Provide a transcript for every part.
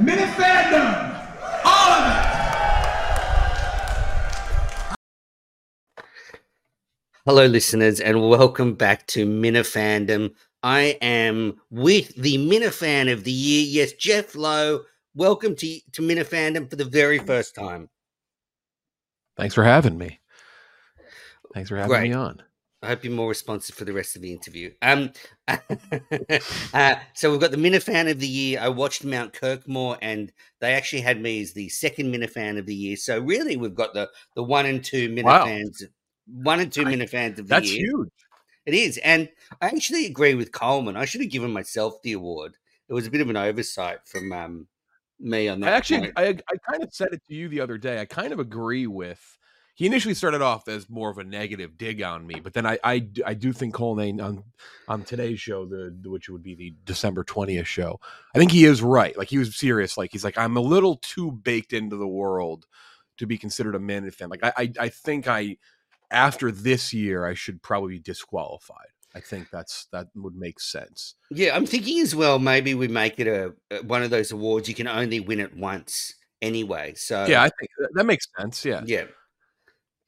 Minifandom. All of it. Hello, listeners, and welcome back to Minifandom. I am with the Minifan of the year. Yes, Jeff Lowe. Welcome to, to Minifandom for the very first time. Thanks for having me. Thanks for having Great. me on. I hope you're more responsive for the rest of the interview. Um, uh, so we've got the Minifan of the year. I watched Mount Kirkmore, and they actually had me as the second Minifan of the year. So really, we've got the the one and two Wow. Minifans, one and two I- Minifans of the That's year. That's huge. It is, and I actually agree with Coleman. I should have given myself the award. It was a bit of an oversight from um, me on that. I actually, point. I, I kind of said it to you the other day. I kind of agree with. He initially started off as more of a negative dig on me, but then I I, I do think Colnane on on today's show, the which would be the December twentieth show. I think he is right. Like he was serious. Like he's like, I'm a little too baked into the world to be considered a man fan. Like I, I, I think I, after this year, I should probably be disqualified. I think that's that would make sense. yeah, I'm thinking as well. Maybe we make it a one of those awards you can only win it once anyway. So yeah, I think that makes sense. Yeah. yeah.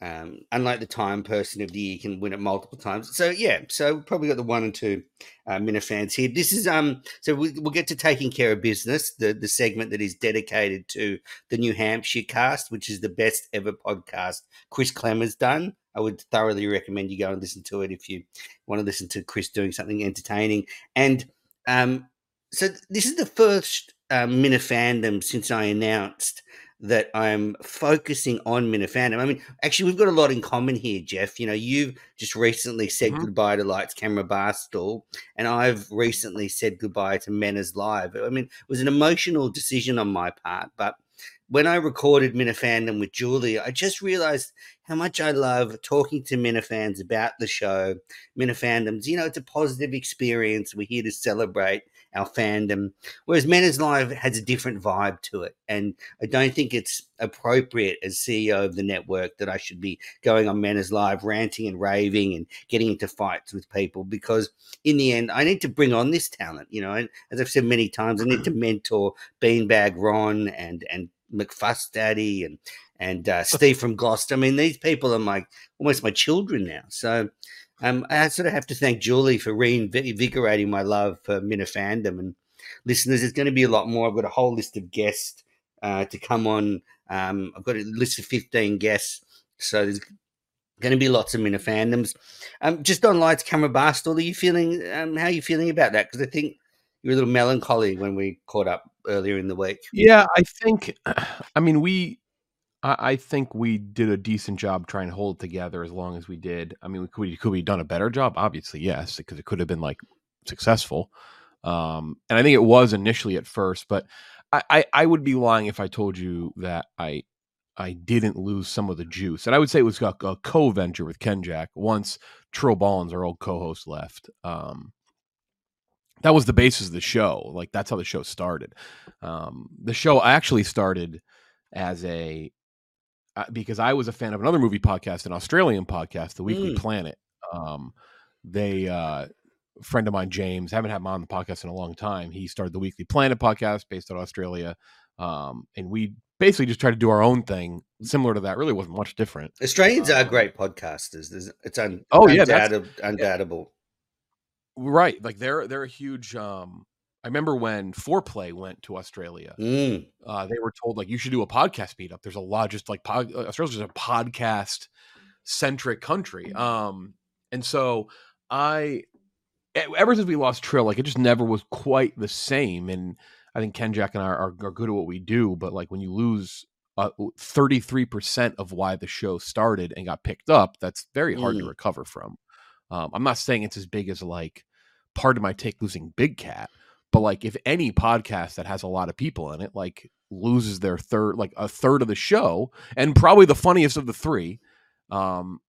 Um, unlike the Time Person of the Year, can win it multiple times. So yeah, so probably got the one and two uh, Minifans here. This is um, so we, we'll get to taking care of business, the the segment that is dedicated to the New Hampshire cast, which is the best ever podcast Chris Clemmer's done. I would thoroughly recommend you go and listen to it if you want to listen to Chris doing something entertaining. And um, so this is the first um, Minifandom since I announced that I'm focusing on Minifandom. I mean, actually, we've got a lot in common here, Jeff. You know, you've just recently said Mhm. goodbye to Lights Camera Barstool, and I've recently said goodbye to Mena's Live. I mean, it was an emotional decision on my part, but when I recorded Minifandom with Julie, I just realized how much I love talking to Minifans about the show, Minifandoms. You know, it's a positive experience. We're here to celebrate our fandom. Whereas Mena's Live has a different vibe to it. And I don't think it's appropriate as CEO of the network that I should be going on Mena's Live, ranting and raving and getting into fights with people because in the end, I need to bring on this talent. You know, and as I've said many times, I need to mentor Beanbag Ron and, and McFuss Daddy and and uh, Steve from Gloucester. I mean, these people are my almost my children now. So um, I sort of have to thank Julie for reinvigorating my love for Minifandom and listeners. There's going to be a lot more. I've got a whole list of guests uh, to come on. Um, I've got a list of 15 guests, so there's going to be lots of Minifandoms. Um, just on Lights, Camera, Barstool, are you feeling? Um, how are you feeling about that? Because I think you were a little melancholy when we caught up earlier in the week. Yeah, I think. I mean, we. I, I think we did a decent job trying to hold it together as long as we did. I mean, could we could we done a better job? Obviously, yes, because it could have been like successful. Um, and I think it was initially at first, but I, I I would be lying if I told you that I I didn't lose some of the juice. And I would say it was a, a co-venture with Ken Jack once Trill Ballins, our old co-host, left. Um, that was the basis of the show. Like that's how the show started. Um, the show actually started as a uh, because I was a fan of another movie podcast, an Australian podcast, The Weekly Mm. Planet. Um, they uh, a friend of mine, James, haven't had him on the podcast in a long time. He started the Weekly Planet podcast based out of Australia, um, and we basically just tried to do our own thing similar to that. Really wasn't much different. Australians are Um, great podcasters. There's, it's un, Oh, yeah, that's- undoubted, undoubtable. Right, like they're they're a huge. Um, I remember when Foreplay went to Australia. Mm. uh, they were told like you should do a podcast meetup. There's a lot just like pod, uh, Australia's just a podcast centric country. Um, and so I ever since we lost Trill, like it just never was quite the same. And I think Ken Jack and I are, are good at what we do, but like when you lose thirty three percent of why the show started and got picked up, that's very hard to Mm. recover from. Um, I'm not saying it's as big as like Pardon My Take losing Big Cat, but like if any podcast that has a lot of people in it like loses their third like a third of the show and probably the funniest of the three um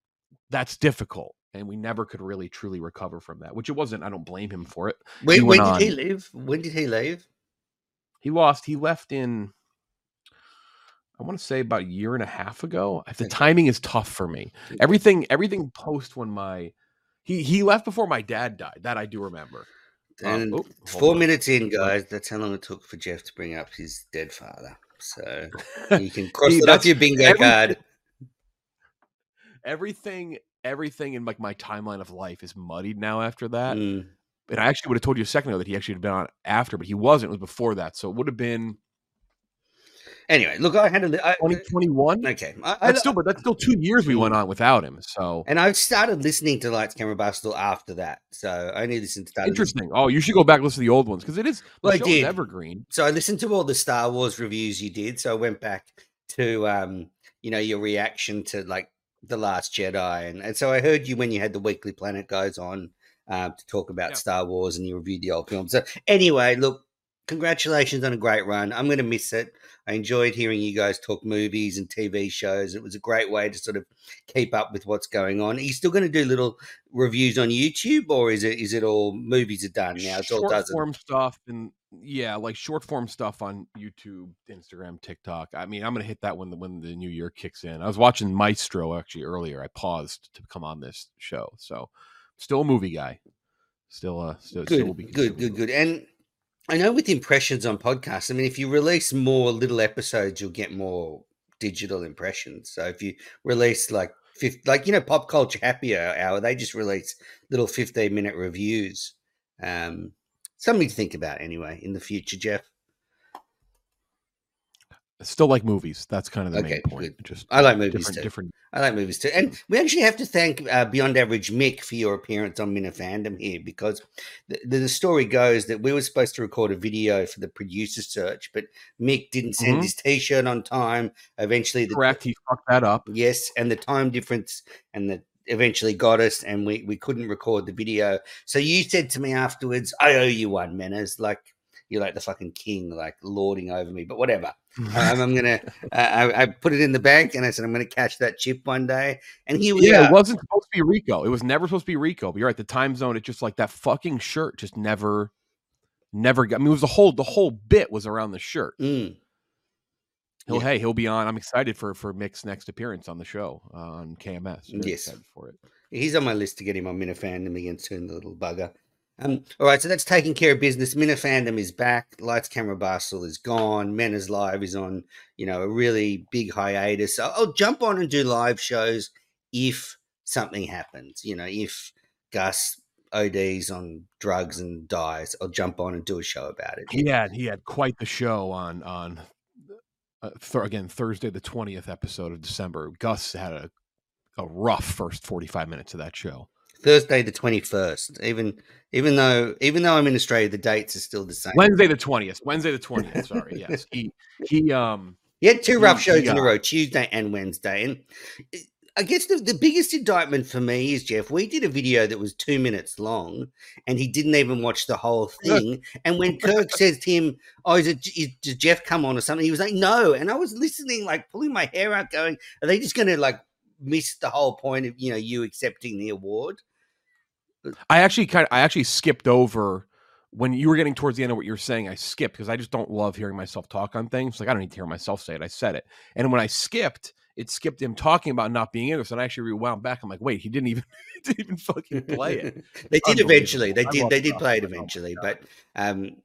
that's difficult and we never could really truly recover from that which it wasn't i don't blame him for it. When, went when did he leave? When did he leave? he lost he left in i want to say about a year and a half ago. The timing is tough for me. Everything everything post when my he he left before my dad died that i do remember And oh, four on. minutes in, guys. That's how long it took for Jeff to bring up his dead father. So you can cross See, it off your bingo everything- card. everything everything in like my timeline of life is muddied now after that. Mm. And I actually would have told you a second ago that he actually had been on after, but he wasn't. It was before that, so it would have been Anyway, look, I had a. li- 2021. okay, I, I, That's still, but that's still two years we went on without him. So and I started listening to Lights Camera Barstool after that. So I only listened to started interesting. Oh, you should go back and listen to the old ones because it is the Well, I show is evergreen. so I listened to all the Star Wars reviews you did. So I went back to um, you know, your reaction to like the Last Jedi, and, and so I heard you when you had the Weekly Planet guys on um, to talk about Yeah. Star Wars, and you reviewed the old films. So anyway, look, congratulations on a great run. I'm going to miss it. I enjoyed hearing you guys talk movies and TV shows. It was a great way to sort of keep up with what's going on. Are you still going to do little reviews on YouTube, or is it is it all movies are done now? It's all short dozen. form stuff and yeah, like short form stuff on YouTube, Instagram, TikTok. I mean, I'm gonna hit that when the when the new year kicks in. I was watching Maestro actually earlier. I paused to come on this show, so still a movie guy. Still, uh, still, still will be good, good, good, good. And I know with impressions on podcasts, I mean, if you release more little episodes, you'll get more digital impressions. So if you release like fifth, like you know, pop culture happy hour, they just release little fifteen minute reviews. Um, something to think about anyway in the future, Jeff. Still like movies. That's kind of the Okay, main point. good. Just I like movies different, too. different. I like movies too. And we actually have to thank uh, Beyond Average Mick for your appearance on Minifandom here because the, the story goes that we were supposed to record a video for the producer search, but Mick didn't send Mhm. his t shirt on time. Eventually, the, Correct. He fucked that up. Yes, and the time difference and the eventually got us and we, we couldn't record the video. So you said to me afterwards, I owe you one, Menas. Like you're like the fucking king, like lording over me, but whatever. Um, I'm gonna. Uh, I, I put it in the bank, and I said I'm gonna catch that chip one day. And here we yeah, are. it wasn't supposed to be Rico. It was never supposed to be Rico. But you're right. The time zone, It's just like that fucking shirt just never, never got. I mean, it was the whole the whole bit was around the shirt. Mm. He'll Yeah. hey, he'll be on. I'm excited for for Mick's next appearance on the show uh, on KMS. Very Yes. excited for it. He's on my list to get him on Minifandom again soon, the little bugger. Um, all right, so that's taking care of business. Minifandom is back. Lights, Camera, Barstool is gone. Men is Live is on, you know, a really big hiatus. So I'll jump on and do live shows if something happens. You know, if Gus ODs on drugs and dies, I'll jump on and do a show about it. He had he had quite the show on on uh, th- again Thursday the twentieth episode of December. Gus had a a rough first forty five minutes of that show. Thursday the twenty first. Even even though even though I'm in Australia, the dates are still the same. Wednesday the twentieth. Wednesday the twentieth. Sorry. Yes. He he um He had two rough He- shows he, in a uh, row, Tuesday and Wednesday. And I guess the, the biggest indictment for me is Jeff. We did a video that was two minutes long, and he didn't even watch the whole thing. And when Kirk says to him, "Oh, is it is, did Jeff come on or something?" He was like, "No." And I was listening, like pulling my hair out, going, "Are they just going to like miss the whole point of you know you accepting the award?" I actually kind of I actually skipped over when you were getting towards the end of what you were saying. I skipped because I just don't love hearing myself talk on things. Like I don't need to hear myself say it. I said it, and when I skipped, it skipped him talking about not being in it. So I actually rewound back. I'm like, wait, he didn't even didn't even fucking play it. they did eventually. They did. They did play it eventually, but um,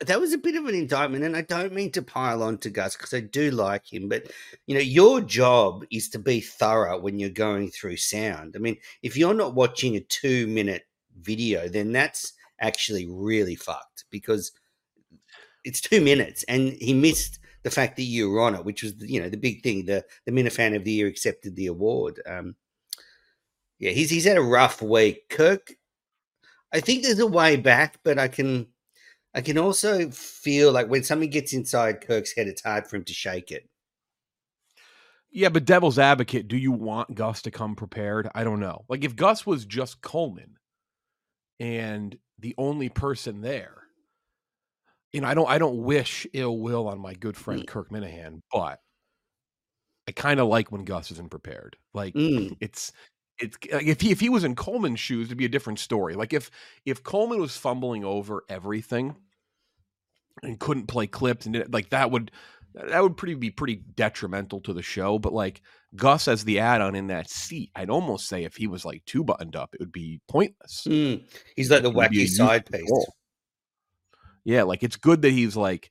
that was a bit of an indictment. And I don't mean to pile on to Gus because I do like him, but you know, your job is to be thorough when you're going through sound. I mean, if you're not watching a two minute video, then that's actually really fucked because it's two minutes, and he missed the fact that you were on it, which was you know the big thing. The the Minifan of the Year accepted the award. Um, yeah, he's he's had a rough week. Kirk, I think there's a way back, but I can I can also feel like when something gets inside Kirk's head, it's hard for him to shake it. Yeah, but devil's advocate, do you want Gus to come prepared? I don't know. Like if Gus was just Coleman and the only person there, you know, I don't I don't wish ill will on my good friend Mm. Kirk Minihane, but I kind of like when Gus isn't prepared. Like Mm, it's it's like if he if he was in Coleman's shoes, it'd be a different story. Like if if Coleman was fumbling over everything and couldn't play clips and did- like that would that would pretty be pretty detrimental to the show. But like Gus as the add-on in that seat, I'd almost say if he was like too buttoned up, it would be pointless. mm. He's like the It would be a wacky side piece. Yeah, like it's good that he's like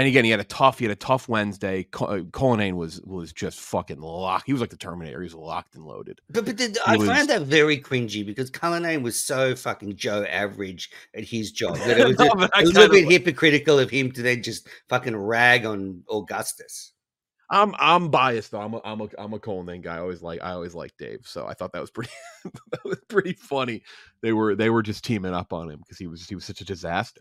and again, he had a tough. He had a tough Wednesday. Uh, Cullinane was was just fucking locked. He was like the Terminator. He was locked and loaded. But but the, I was, found that very cringy because Cullinane was so fucking Joe average at his job that it was, no, a, a little bit hypocritical of him to then just fucking rag on Augustus. I'm I'm biased though. I'm a I'm a I'm a Cullinane guy. I always like I always like Dave. So I thought that was pretty that was pretty funny. They were they were just teaming up on him because he was he was such a disaster.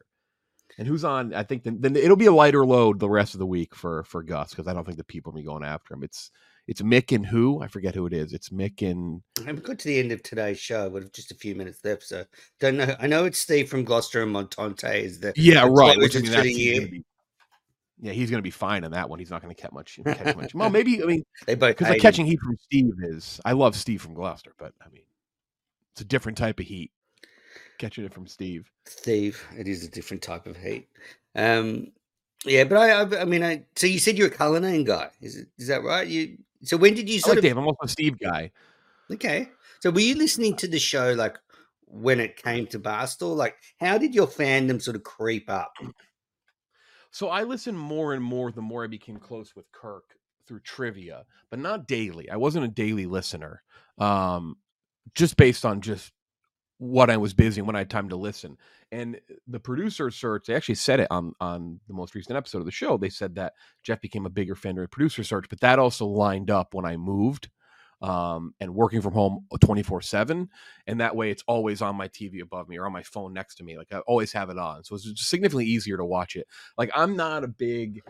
And who's on? I think then, then it'll be a lighter load the rest of the week for for Gus because I don't think the people are be going after him. It's it's Mick and who I forget who it is. It's Mick and I'm got to the end of today's show, but just a few minutes left, so don't know. I know it's Steve from Gloucester and Montante is the yeah right. Which I mean, that's, be, yeah, he's going to be fine on that one. He's not going to catch much. Catch much. well, maybe I mean they both because the catching heat from Steve is. I love Steve from Gloucester, but I mean it's a different type of heat catching it from Steve. Steve, it is a different type of heat. Um, yeah, but I, I, I mean, I. So you said you're a Cullinane guy, is it? Is that right? You. So when did you? Sort I like of, Dave. I'm also a Steve guy. Okay. So were you listening to the show like when it came to Barstool? Like, how did your fandom sort of creep up? So I listened more and more the more I became close with Kirk through trivia, but not daily. I wasn't a daily listener. Um, just based on just what I was busy and when I had time to listen. And the producer search, they actually said it on on the most recent episode of the show. They said that Jeff became a bigger fan of the producer search, but that also lined up when I moved um, and working from home 24 7. And that way it's always on my TV above me or on my phone next to me. Like I always have it on. So it's just significantly easier to watch it. Like I'm not a big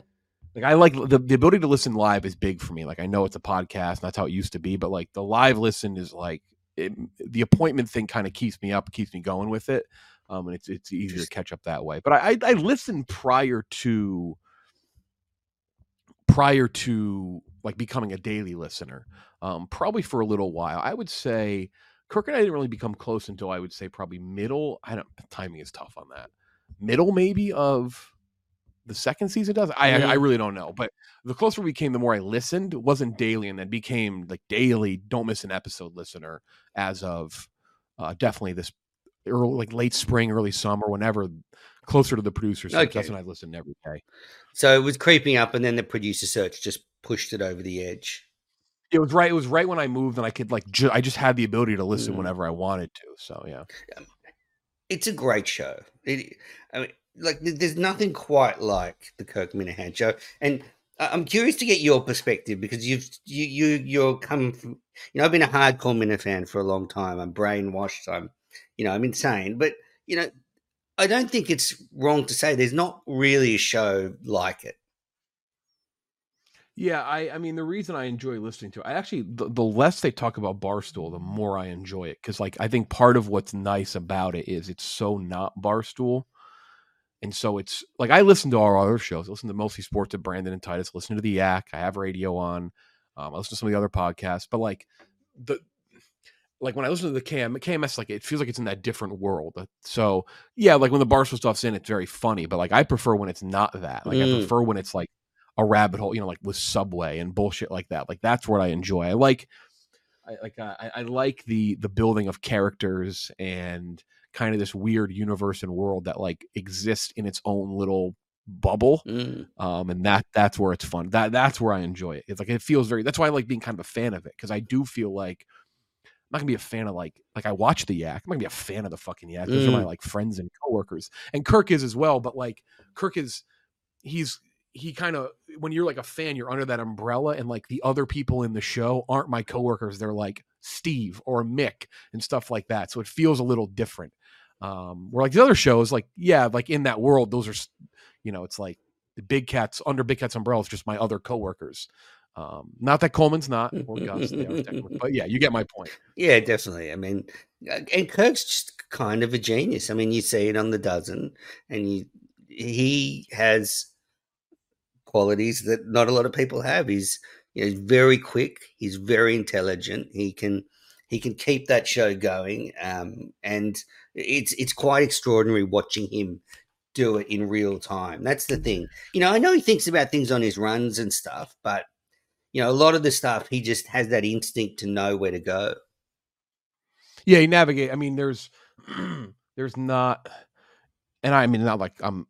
like I like the, the ability to listen live is big for me. Like I know it's a podcast and that's how it used to be, but like the live listen is like it, the appointment thing kind of keeps me up, keeps me going with it. Um, and it's it's easier to catch up that way. But I, I, I listened prior to prior to like becoming a daily listener, um, probably for a little while. I would say Kirk and I didn't really become close until I would say probably middle. I don't timing is tough on that. Middle maybe of the second season does. I. I, I really don't know, but the closer we came, the more I listened. It wasn't daily, and then became like daily. Don't miss an episode listener as of uh, definitely this early, like late spring, early summer, whenever closer to the producer search. Okay. That's when I listened every day. So it was creeping up, and then the producer search just pushed it over the edge. It was right. It was right when I moved, and I could like. Ju- I just had the ability to listen mm. whenever I wanted to. So yeah, it's a great show. It, I mean, like there's nothing quite like the Kirk Minihane show, and I'm curious to get your perspective because you've you you you're come from you know I've been a hardcore Minifan fan for a long time. I'm brainwashed. I'm you know I'm insane, but you know I don't think it's wrong to say there's not really a show like it. Yeah, I, I mean the reason I enjoy listening to it, I actually the, the less they talk about Barstool, the more I enjoy it because like I think part of what's nice about it is it's so not Barstool. And so it's like I listen to our other shows. I listen to mostly sports of Brandon and Titus. Listen to the Yak. I have radio on. Um, I listen to some of the other podcasts. But like the like when I listen to the KM, KMS, like it feels like it's in that different world. Uh, so yeah, like when the Barstool stuff's in, it's very funny. But like I prefer when it's not that. Like mm. I prefer when it's like a rabbit hole, you know, like with Subway and bullshit like that. Like that's what I enjoy. I like, I like, uh, I, I like the the building of characters and kind of this weird universe and world that like exists in its own little bubble mm. um and that that's where it's fun. That that's where i enjoy it. It's like it feels very that's why i like being kind of a fan of it because i do feel like i'm not gonna be a fan of like like i watch the yak. I'm not gonna be a fan of the fucking yak. Those mm. are my mm. like friends and coworkers. And kirk is as well but like kirk is he's he kind of when you're like a fan you're under that umbrella and like the other people in the show aren't my coworkers. They're like steve or mick and stuff like that. So it feels a little different um, where like the other shows, like yeah, like in that world, those are, you know, it's like the Big Cats under Big Cat's umbrella is just my other coworkers. Um, not that Coleman's not Gus, but yeah, you get my point. Yeah, definitely. I mean, and Kirk's just kind of a genius. I mean, you see it on the dozen, and you he has qualities that not a lot of people have. He's you know, he's very quick. He's very intelligent. He can he can keep that show going, um, and it's it's quite extraordinary watching him do it in real time. That's the thing. You know, I know he thinks about things on his runs and stuff, but you know, a lot of the stuff he just has that instinct to know where to go. Yeah, he navigate. I mean, there's there's not, and I mean, not like I'm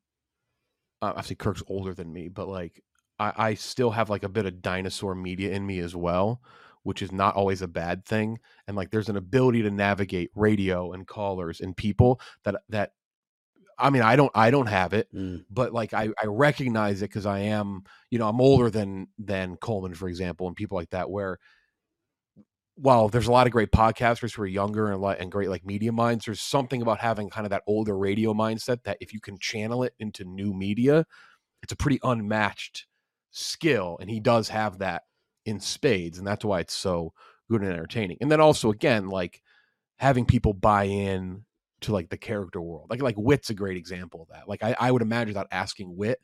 uh, obviously Kirk's older than me, but like I, I still have like a bit of dinosaur media in me as well, which is not always a bad thing. And like there's an ability to navigate radio and callers and people that that I mean I don't I don't have it, Mm. but like I, I recognize it because I am, you know, I'm older than than Coleman, for example, and people like that where while there's a lot of great podcasters who are younger and a lot and great like media minds, there's something about having kind of that older radio mindset that if you can channel it into new media, it's a pretty unmatched skill. And he does have that in spades, and that's why it's so good and entertaining. And then also again, like having people buy in to like the character world. Like like Wit's a great example of that. Like I, I would imagine without asking Wit,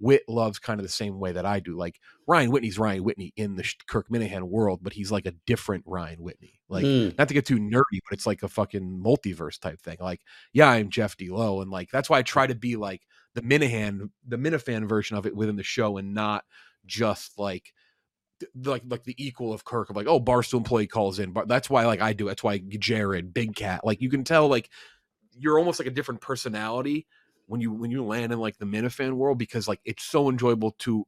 Wit loves kind of the same way that I do. Like Ryan Whitney's Ryan Whitney in the Kirk Minihane world, but he's like a different Ryan Whitney. Like Mm. not to get too nerdy, but it's like a fucking multiverse type thing. Like, yeah, I'm Jeff D. Lowe, and like that's why I try to be like the Minihane, the Minifan version of it within the show, and not just like like like the equal of Kirk of like, oh, Barstool employee calls in. But that's why like I do. That's why Jared, Big Cat, like you can tell like you're almost like a different personality when you when you land in like the Minifan world because like it's so enjoyable to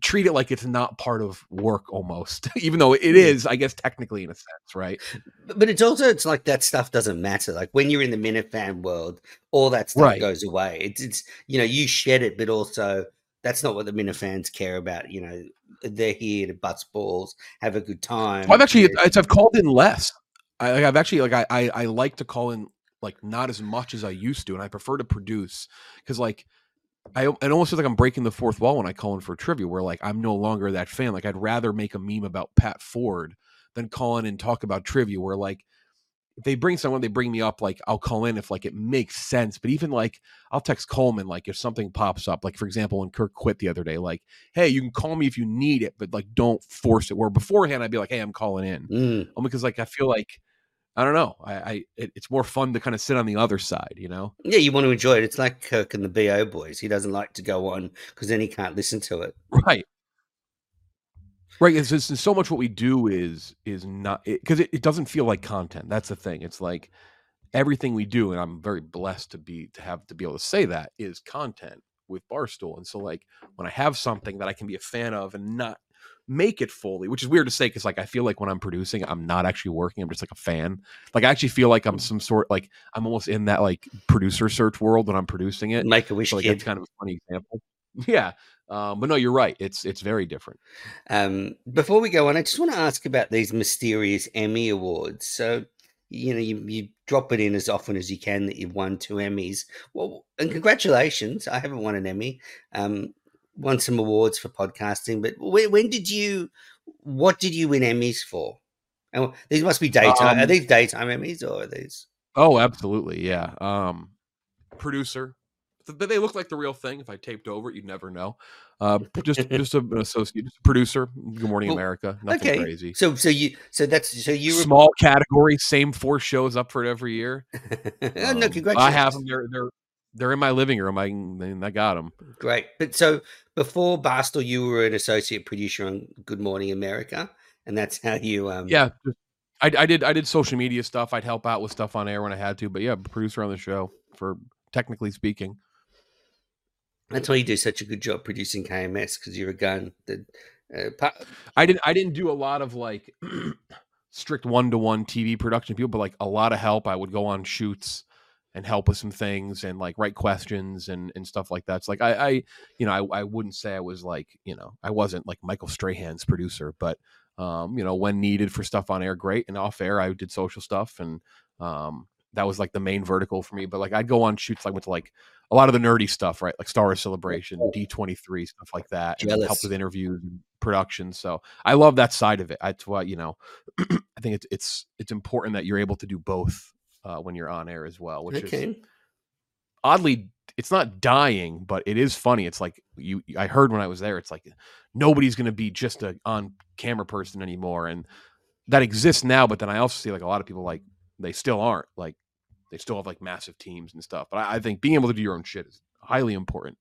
treat it like it's not part of work almost even though it is i guess technically in a sense right But, but it's also it's like that stuff doesn't matter. Like when you're in the Minifan world, all that stuff Right. goes away. It's it's you know you shed it, but also that's not what the Minifans care about. You know they're here to bust balls, have a good time. Well, I've actually it's, I've called in less. I, like, I've actually like I, I I like to call in like not as much as I used to, and I prefer to produce because like I it almost feels like I'm breaking the fourth wall when I call in for trivia, where like I'm no longer that fan. Like I'd rather make a meme about Pat Ford than call in and talk about trivia. Where like if they bring someone, they bring me up. Like I'll call in if like it makes sense. But even like I'll text Coleman like if something pops up. Like for example, when Kirk quit the other day, like hey, you can call me if you need it, but like don't force it. Where beforehand I'd be like, hey, I'm calling in Mm. only because like I feel like I don't know. I, I it, it's more fun to kind of sit on the other side, you know. Yeah, you want to enjoy it. It's like Kirk and the BO boys. He doesn't like to go on because then he can't listen to it. Right. Right. It's, it's, so much what we do is is not because it, it doesn't feel like content. That's the thing. It's like everything we do, and I'm very blessed to be to have to be able to say that is content with Barstool. And so like when I have something that I can be a fan of and not make it fully, which is weird to say because like I feel like when I'm producing, I'm not actually working. I'm just like a fan. Like I actually feel like I'm some sort like I'm almost in that like producer search world when I'm producing it. Make a wish So like kid. that's kind of a funny example. Yeah. Um, but no, you're right. It's it's very different. Um, before we go on, I just want to ask about these mysterious Emmy awards. So, you know, you, you drop it in as often as you can that you've won two Emmys. Well, and congratulations. I haven't won an Emmy. Um, won some awards for podcasting, but when, when did you? What did you win Emmys for? And these must be daytime. are Um, these daytime Emmys or are these? Oh, absolutely. Yeah. Um, producer. They look like the real thing. If I taped over it, you'd never know. Uh, just just a, an associate, just a producer. Good Morning Well, America. Nothing okay. crazy. So, so you, so that's so you. were- Small category, same four shows up for it every year. Oh, Um, no, congratulations. I have them. They're they're they're in my living room. I I got them. Great. But so before Barstool, you were an associate producer on Good Morning America, and that's how you. Um, Yeah. I, I did I did social media stuff. I'd help out with stuff on air when I had to. But yeah, producer on the show for technically speaking. That's why you do such a good job producing KMS because you're a gun. Uh, pa- I didn't I didn't do a lot of like strict one to one TV production people, but like a lot of help. I would go on shoots and help with some things and like write questions and and stuff like that. It's like I, I you know I, I wouldn't say I was like you know I wasn't like Michael Strahan's producer, but um you know when needed for stuff on air, great, and off air I did social stuff and um that was like the main vertical for me. But like I'd go on shoots I like with like a lot of the nerdy stuff, right? Like Star Wars Celebration, D twenty three, stuff like that, and help with interviews and production. So I love that side of it. That's why you know I think it's it's it's important that you're able to do both uh, when you're on air as well, which is oddly it's not dying, but it is funny. It's like you I heard when I was there, it's like nobody's going to be just a on camera person anymore, and that exists now. But then I also see like a lot of people like they still aren't like they still have like massive teams and stuff. But I, I think being able to do your own shit is highly important.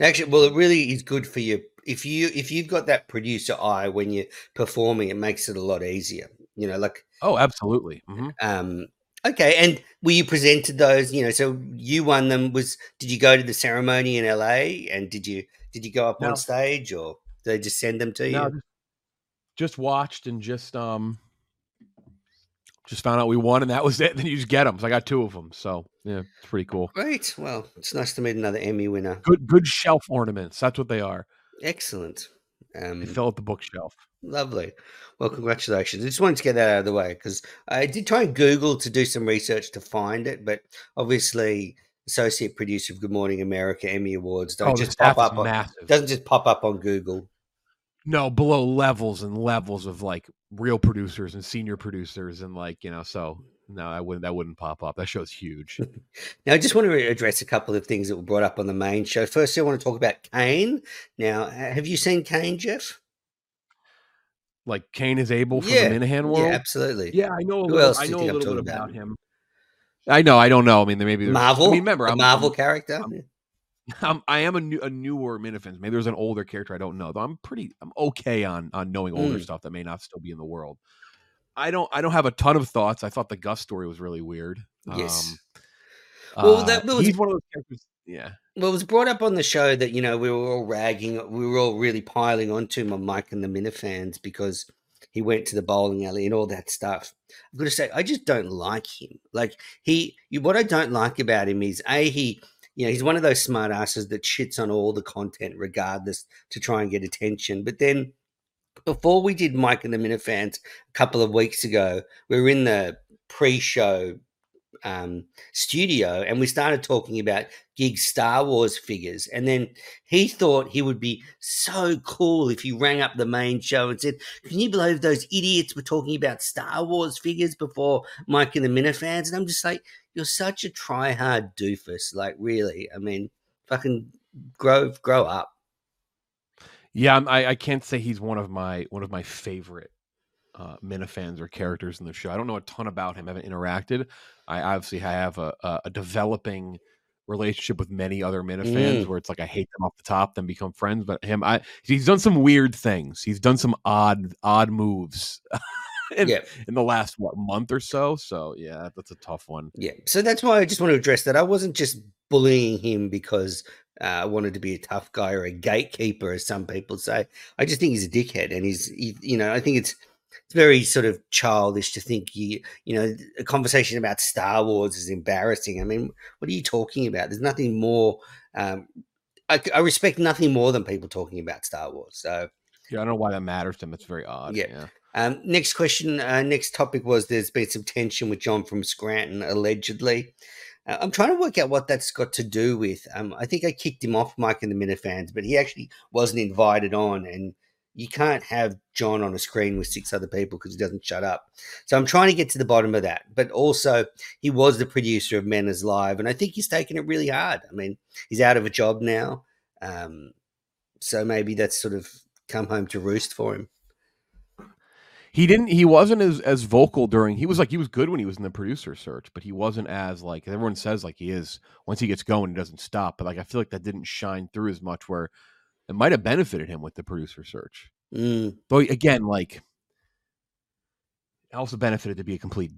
Actually, well, it really is good for you if you if you've got that producer eye when you're performing. It makes it a lot easier. You know, like Oh, absolutely. hmm um, Okay, and were you presented those? You know, so you won them. Was did you go to the ceremony in LA? And did you did you go up No. on stage, or did they just send them to you? No, just, just watched and just um just found out we won and that was it. Then you just get them. So I got two of them. So yeah, it's pretty cool. Great. Well, it's nice to meet another Emmy winner. Good good shelf ornaments. That's what they are. Excellent. Um, They fill out the bookshelf. Lovely. Well, congratulations. I just wanted to get that out of the way because I did try and Google to do some research to find it, but obviously, associate producer of Good Morning America Emmy Awards don't Oh, just pop up on doesn't just pop up on Google. No, below levels and levels of like real producers and senior producers and like, you know, so no, I wouldn't that wouldn't pop up. That show's huge. Now, I just want to address a couple of things that were brought up on the main show. First, I want to talk about Kane. Now, uh, have you seen Kane, Jeff? like Kane is able from Yeah, the Minihane world. Yeah, absolutely. Yeah, I know a Who little. else I know a little bit about? about him. I know. I don't know. I mean, there maybe Marvel. I mean, remember, the I'm, Marvel I'm, character. I'm- I'm, I am a new, a newer Minifans. Maybe there's an older character I don't know. Though I'm pretty, I'm okay on on knowing older Mm. stuff that may not still be in the world. I don't, I don't have a ton of thoughts. I thought the Gus story was really weird. Yes. Um, Well, uh, that was- he's one of those characters. Yeah. Well, it was brought up on the show that you know we were all ragging, we were all really piling onto on Mike and the Minifans because he went to the bowling alley and all that stuff. I've got to say, I just don't like him. Like he, you- what I don't like about him is a he, you know, he's one of those smart asses that shits on all the content regardless to try and get attention. But then before we did Mike and the Minifans a couple of weeks ago, we were in the pre-show um, studio and we started talking about gig Star Wars figures. And then he thought he would be so cool if he rang up the main show and said, Can you believe those idiots were talking about Star Wars figures before Mike and the Minifans? And I'm just like, You're such a try hard doofus. Like, really? I mean, fucking grow grow up. Yeah, I'm, I I can't say he's one of my one of my favorite uh, Minifans or characters in the show. I don't know a ton about him. I haven't interacted. I obviously have a, a, developing relationship with many other Minifans Mm. where it's like I hate them off the top, then become friends. But him, I he's done some weird things. He's done some odd odd moves in, Yeah. in the last what month or so. So yeah, that's a tough one. Yeah. So that's why I just want to address that. I wasn't just bullying him because uh, I wanted to be a tough guy or a gatekeeper, as some people say. I just think he's a dickhead, and he's, he, you know, I think it's it's very sort of childish to think you, you know, a conversation about Star Wars is embarrassing. I mean, what are you talking about? There's nothing more. Um, I, I respect nothing more than people talking about Star Wars. So. Yeah, I don't know why that matters to him. It's very odd. Yeah. yeah. Um, next question, uh, next topic was there's been some tension with John from Scranton, allegedly. Uh, I'm trying to work out what that's got to do with. Um, I think I kicked him off Mike and the Minifans, but he actually wasn't invited on, and you can't have John on a screen with six other people because he doesn't shut up. So I'm trying to get to the bottom of that. But also, he was the producer of Men is Live, and I think he's taken it really hard. I mean, he's out of a job now, um, so maybe that's sort of come home to roost for him. he didn't he wasn't as as vocal during he was like he was good when he was in the producer search but he wasn't as like everyone says like he is once he gets going he doesn't stop but like i feel like that didn't shine through as much where it might have benefited him with the producer search Mm. though again like also benefited to be a complete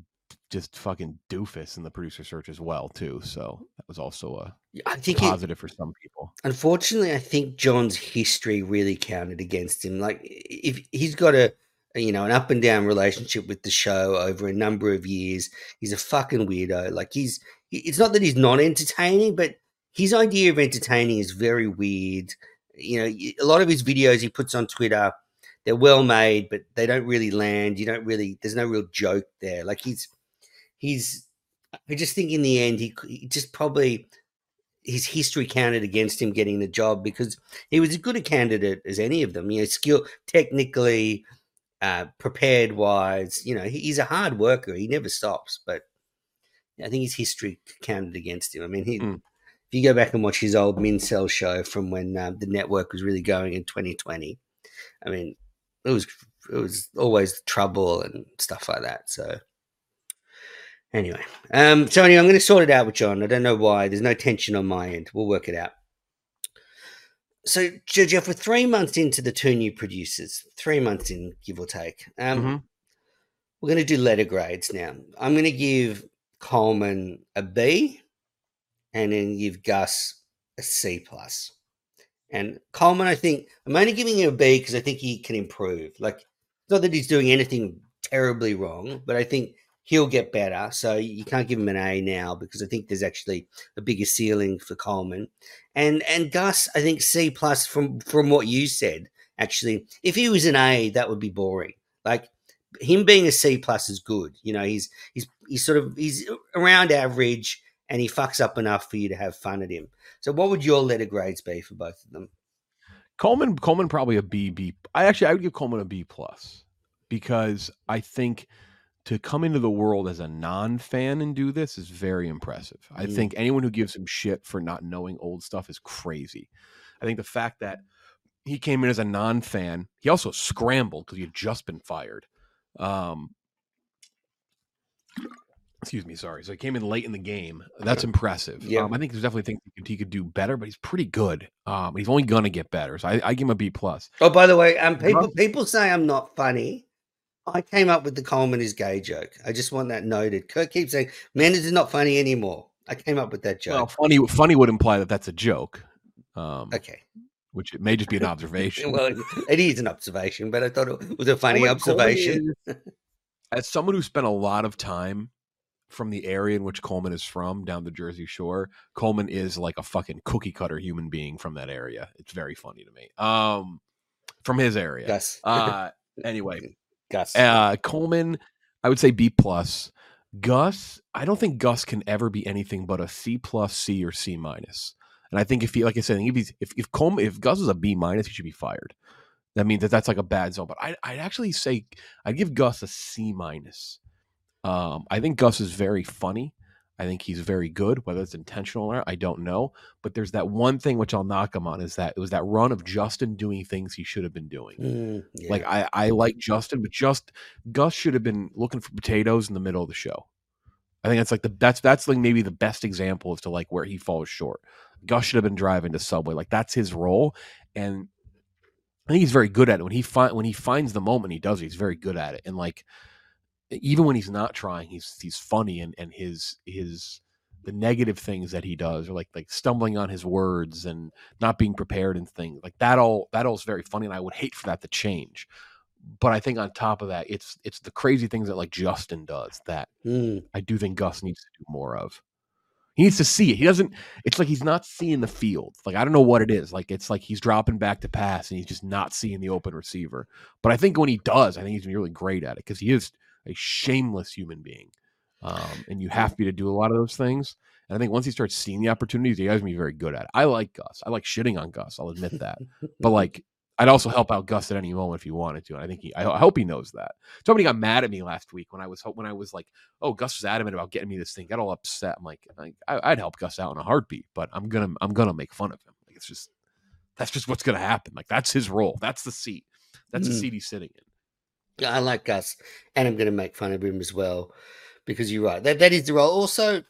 just fucking doofus in the producer search as well too so that was also a I think it, positive for some people unfortunately, I think John's history really counted against him. Like, if he's got a, a, you know, an up and down relationship with the show over a number of years, he's a fucking weirdo. Like, he's it's not that he's not entertaining, but his idea of entertaining is very weird. You know, a lot of his videos he puts on Twitter, they're well made, but they don't really land. You don't really, there's no real joke there. Like, he's, he's, I just think in the end, he, he just probably, his history counted against him getting the job because he was as good a candidate as any of them. You know, skill, technically, uh, prepared wise. You know, he, he's a hard worker. He never stops. But I think his history counted against him. I mean, he, Mm. If you go back and watch his old Mincel show from when uh, the network was really going in 2020, I mean, it was it was always trouble and stuff like that. So. Anyway, um, so anyway, I'm going to sort it out with John. I don't know why. There's no tension on my end. We'll work it out. So, Je- Jeff, we're three months into the two new producers. Three months in, give or take. Um, Mhm. We're going to do letter grades now. I'm going to give Coleman a B, and then give Gus a C plus. And Coleman, I think I'm only giving him a B because I think he can improve. Like, not that he's doing anything terribly wrong, but I think he'll get better. So you can't give him an A now because I think there's actually a bigger ceiling for Coleman. And and Gus, I think C plus from from what you said. Actually, if he was an A, that would be boring. Like him being a C plus is good. You know, he's he's he's sort of he's around average and he fucks up enough for you to have fun at him. So what would your letter grades be for both of them? Coleman Coleman probably a B B. I actually I would give Coleman a B plus because I think to come into the world as a non-fan and do this is very impressive. Mm. I think anyone who gives him shit for not knowing old stuff is crazy. I think the fact that he came in as a non-fan, he also scrambled because he had just been fired. Um, excuse me, sorry. So he came in late in the game. That's impressive. Yeah, um, I think there's definitely things he could, he could, do better, but he's pretty good. Um, he's only gonna get better. So I, I give him a B plus. Oh, by the way, um, people people say I'm not funny. I came up with the Coleman is gay joke. I just want that noted. Kirk keeps saying, "Man, is not funny anymore." I came up with that joke. Well, funny, funny would imply that that's a joke. Um, okay. Which it may just be an observation. well, it is an observation, but I thought it was a funny Coleman, observation. Coleman is, as someone who spent a lot of time from the area in which Coleman is from, down the Jersey Shore, Coleman is like a fucking cookie cutter human being from that area. It's very funny to me. Um, from his area. Yes. Uh, anyway, Gus. Uh, Coleman, I would say B plus. Gus, I don't think Gus can ever be anything but a C plus, C or C minus. And I think if he, like I said, if he's, if if Coleman, if Gus is a B minus, he should be fired. That means that that's like a bad zone. But I, I'd actually say I'd give Gus a C minus. Um, I think Gus is very funny. I think he's very good. Whether it's intentional or not, I don't know. But there's that one thing which I'll knock him on is that it was that run of Justin doing things he should have been doing. Mm, yeah. Like I, I like Justin, but just Gus should have been looking for potatoes in the middle of the show. I think that's like the that's that's like maybe the best example as to like where he falls short. Gus should have been driving to Subway. Like that's his role, and I think he's very good at it. When he find when he finds the moment, he does. It. He's very good at it, and like even when he's not trying, he's he's funny and and his his the negative things that he does, or like like stumbling on his words and not being prepared and things like that. All that all is very funny, and I would hate for that to change. But I think on top of that, it's it's the crazy things that like Justin does that mm. I do think Gus needs to do more of. He needs to see it. He doesn't. It's like he's not seeing the field. Like I don't know what it is. Like it's like he's dropping back to pass and he's just not seeing the open receiver. But I think when he does, I think he's really great at it because he is a shameless human being. Um, and you have to be to do a lot of those things. And I think once he starts seeing the opportunities, he has to be very good at it. I like Gus. I like shitting on Gus. I'll admit that. but like, I'd also help out Gus at any moment if he wanted to. And I think he, I hope he knows that. Somebody got mad at me last week when I was when I was like, "Oh, Gus was adamant about getting me this thing." Got all upset. I'm like, I, would help Gus out in a heartbeat, but I'm gonna I'm gonna make fun of him. Like it's just that's just what's gonna happen. Like that's his role. That's the seat. That's mm. the seat he's sitting in. I like Gus, and I'm going to make fun of him as well because you're right. That that is the role. Also,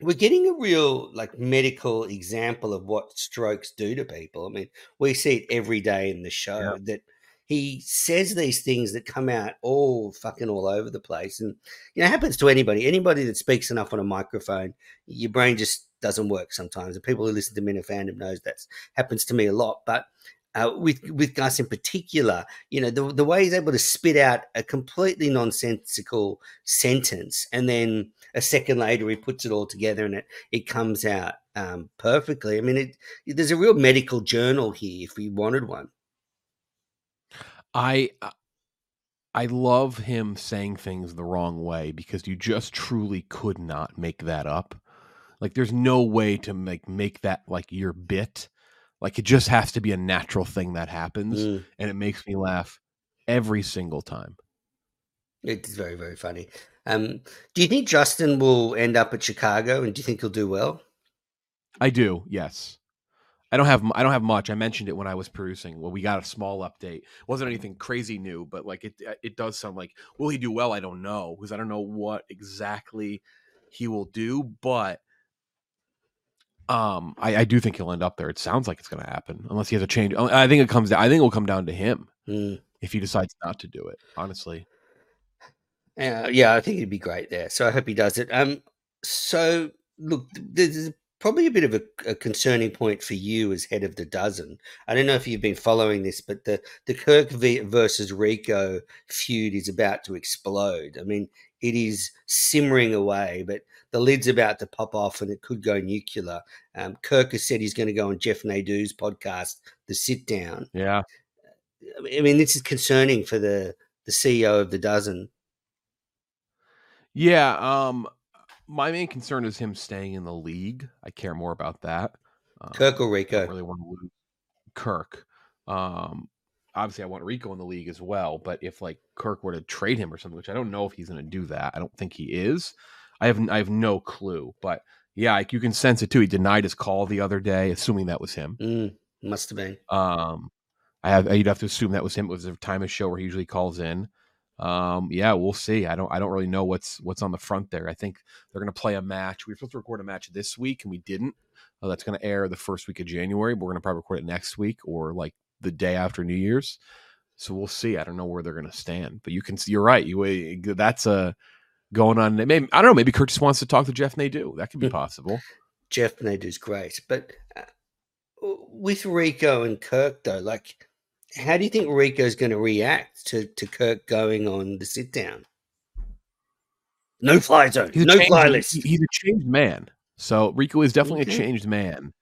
we're getting a real like medical example of what strokes do to people. I mean, we see it every day in the show yeah. that he says these things that come out all fucking all over the place, and you know, happens to anybody. Anybody that speaks enough on a microphone, your brain just doesn't work sometimes. And people who listen to Minifandom knows that happens to me a lot, but uh, with with Gus in particular, you know, the the way he's able to spit out a completely nonsensical sentence, and then a second later he puts it all together, and it it comes out um, perfectly. I mean, it, there's a real medical journal here if we wanted one. I uh, I love him saying things the wrong way because you just truly could not make that up. Like, there's no way to make make that like your bit like it just has to be a natural thing that happens, mm. and it makes me laugh every single time. It's very very funny. Um, do you think Justin will end up at Chicago, and do you think he'll do well? I do. Yes. I don't have I don't have much. I mentioned it when I was producing. Well, we got a small update. It wasn't anything crazy new, but like it it does sound like will he do well? I don't know because I don't know what exactly he will do, but um, I, I do think he'll end up there. It sounds like it's going to happen, unless he has a change. I think it comes. Down, I think it will come down to him mm. if he decides not to do it. Honestly, Uh, yeah, I think it'd be great there. So I hope he does it. Um, so look, there's probably a bit of a, a, concerning point for you as head of the dozen. I don't know if you've been following this, but the the Kirk versus Rico feud is about to explode. I mean, it is simmering away, but the lid's about to pop off and it could go nuclear. Um, Kirk has said he's going to go on Jeff Nadeau's podcast, The Sit Down. Yeah. I mean, this is concerning for the the CEO of the dozen. Yeah, um, my main concern is him staying in the league. I care more about that. Um, Kirk or Rico? I really want to lose Kirk. Um, obviously, I want Rico in the league as well. But if like Kirk were to trade him or something, which I don't know if he's going to do that, I don't think he is. I have I have no clue. But yeah, like you can sense it too. He denied his call the other day, assuming that was him. Mm, must have been. Um, I have you'd have to assume that was him. It was a time of show where he usually calls in um, yeah, we'll see. I don't I don't really know what's what's on the front there. I think they're going to play a match. We were supposed to record a match this week and we didn't. Uh, that's going to air the first week of January, but we're going to probably record it next week or like the day after New Year's. So we'll see. I don't know where they're going to stand, but you can see. You're right. You that's a going on. Maybe I don't know. Maybe Kirk just wants to talk to Jeff Nadeau. That could be hmm. possible. Jeff Nadeau's great, but uh, with Rico and Kirk though, like how do you think Rico's going to react to, to Kirk going on the sit down? No fly zone, he's no changed, fly list. He's a changed man. So Rico is definitely okay. a changed man.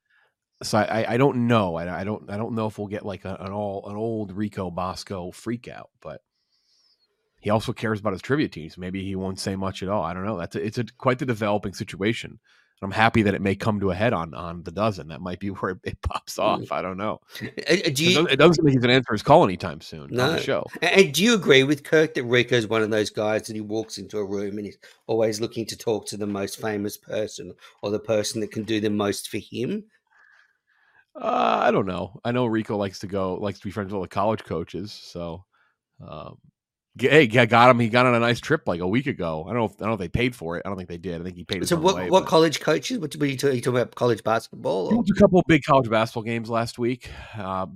So I, I don't know. I, I don't I don't know if we'll get like a, an all an old Rico Bosco freak out, but he also cares about his trivia teams. Maybe he won't say much at all. I don't know. That's a, it's a quite the developing situation. I'm happy that it may come to a head on on the dozen. That might be where it, pops mm. off. I don't know. Do you, it, doesn't mean he's going to answer his call anytime soon no. on the show. And do you agree with Kirk that Rico is one of those guys that he walks into a room and he's always looking to talk to the most famous person or the person that can do the most for him? Uh, I don't know. I know Rico likes to go, likes to be friends with all the college coaches. So, um, Hey, I got him. He got on a nice trip like a week ago. I don't know. If, I don't know if they paid for it. I don't think they did. I think he paid. So what? What but... college coaches? What were you, talking, about? College basketball? Or? A couple big college basketball games last week uh,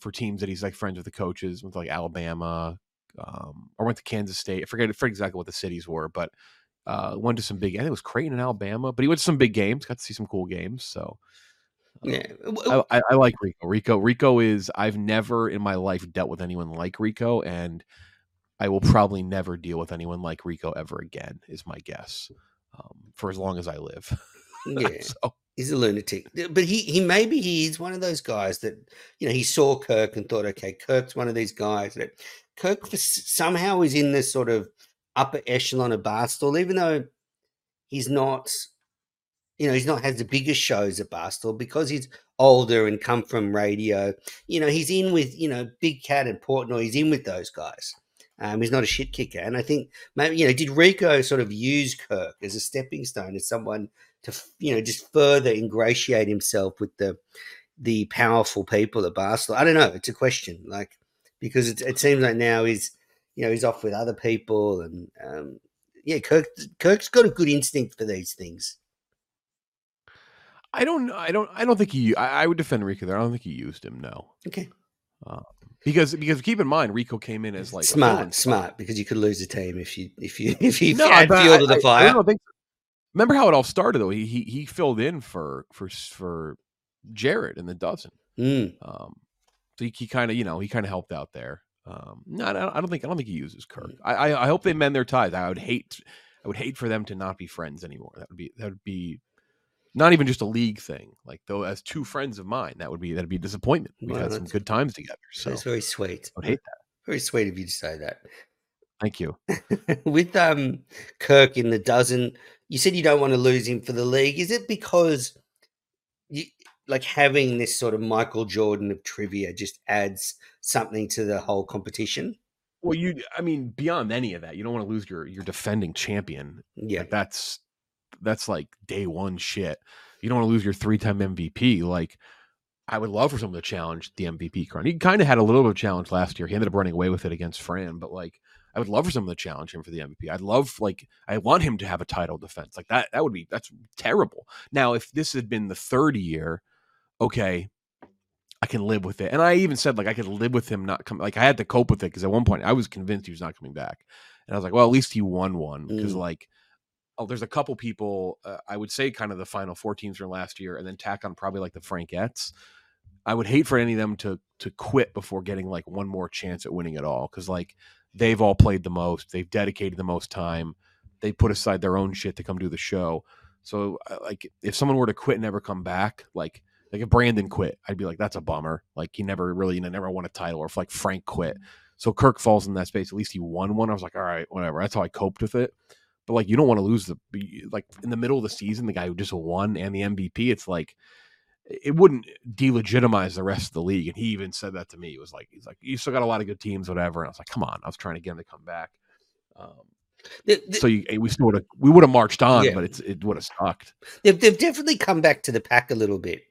for teams that he's like friends with the coaches. Went to like Alabama, um, or went to Kansas State. I forget, I forget exactly what the cities were, but uh, went to some big. I think it was Creighton in Alabama, but he went to some big games. Got to see some cool games. So. Um, yeah, I, I, I like Rico. Rico. Rico is. I've never in my life dealt with anyone like Rico, and I will probably never deal with anyone like Rico ever again, is my guess, um, for as long as I live. yeah. so. He's a lunatic, but he he maybe he's one of those guys that you know he saw Kirk and thought, okay, Kirk's one of these guys that Kirk somehow is in this sort of upper echelon of Barstool, even though he's not, you know, he's not has the biggest shows at Barstool because he's older and come from radio. You know, he's in with you know Big Cat and Portnoy. He's in with those guys. Um, he's not a shit kicker. And I think maybe, you know, did Rico sort of use Kirk as a stepping stone, as someone to, you know, just further ingratiate himself with the the powerful people at Barcelona? I don't know. It's a question. Like, because it, it seems like now he's, you know, he's off with other people. And um, yeah, Kirk, Kirk's got a good instinct for these things. I don't I don't I don't think he I, I would defend Rico there. I don't think he used him, no. Okay. Uh, because because keep in mind, Rico came in as like smart, smart. Because you could lose a team if you if you if you no, had fielded the fire. I, I think, remember how it all started though? He he he filled in for for for Jared in the dozen. Mm. Um, so he, he kind of you know he kind of helped out there. Um, no, I don't think I don't think he uses Kirk. Mm. I, I I hope they mend their ties. I would hate I would hate for them to not be friends anymore. That would be that would be not even just a league thing. Like though, as two friends of mine, that would be that'd be a disappointment. We had some good times together. So it's very sweet. I would hate that. Very sweet of you to say that. Thank you. With um Kirk in the dozen, you said you don't want to lose him for the league. Is it because you like having this sort of Michael Jordan of trivia just adds something to the whole competition? Well, you, I mean, beyond any of that, you don't want to lose your your defending champion. Yeah, like that's that's like day one shit. You don't want to lose your three time MVP. Like, I would love for someone to challenge the MVP crown. He kind of had a little bit of challenge last year. He ended up running away with it against Fran, but like, I would love for someone to challenge him for the MVP. I'd love like I want him to have a title defense. Like that that would be that's terrible. Now, if this had been the third year, okay, I can live with it. And I even said like I could live with him not coming. Like I had to cope with it because at one point I was convinced he was not coming back, and I was like, well, at least he won one because Mm. like. Oh, there's a couple people. Uh, I would say kind of the final four teams from last year, and then tack on probably like the Frankettes. I would hate for any of them to to quit before getting like one more chance at winning at all because like they've all played the most, they've dedicated the most time, they put aside their own shit to come do the show. So uh, like if someone were to quit and never come back, like like if Brandon quit, I'd be like that's a bummer. Like he never really you know, never won a title, or if like Frank quit. So Kirk falls in that space. At least he won one. I was like, all right, whatever. That's how I coped with it. But like you don't want to lose the like in the middle of the season, the guy who just won and the MVP. It's like it wouldn't delegitimize the rest of the league. And he even said that to me. He was like, he's like, you still got a lot of good teams, whatever. And I was like, come on. I was trying to get him to come back. Um, The- the- so you, we still would have we would have marched on, Yeah. but it's it would have sucked. they've, they've definitely come back to the pack a little bit.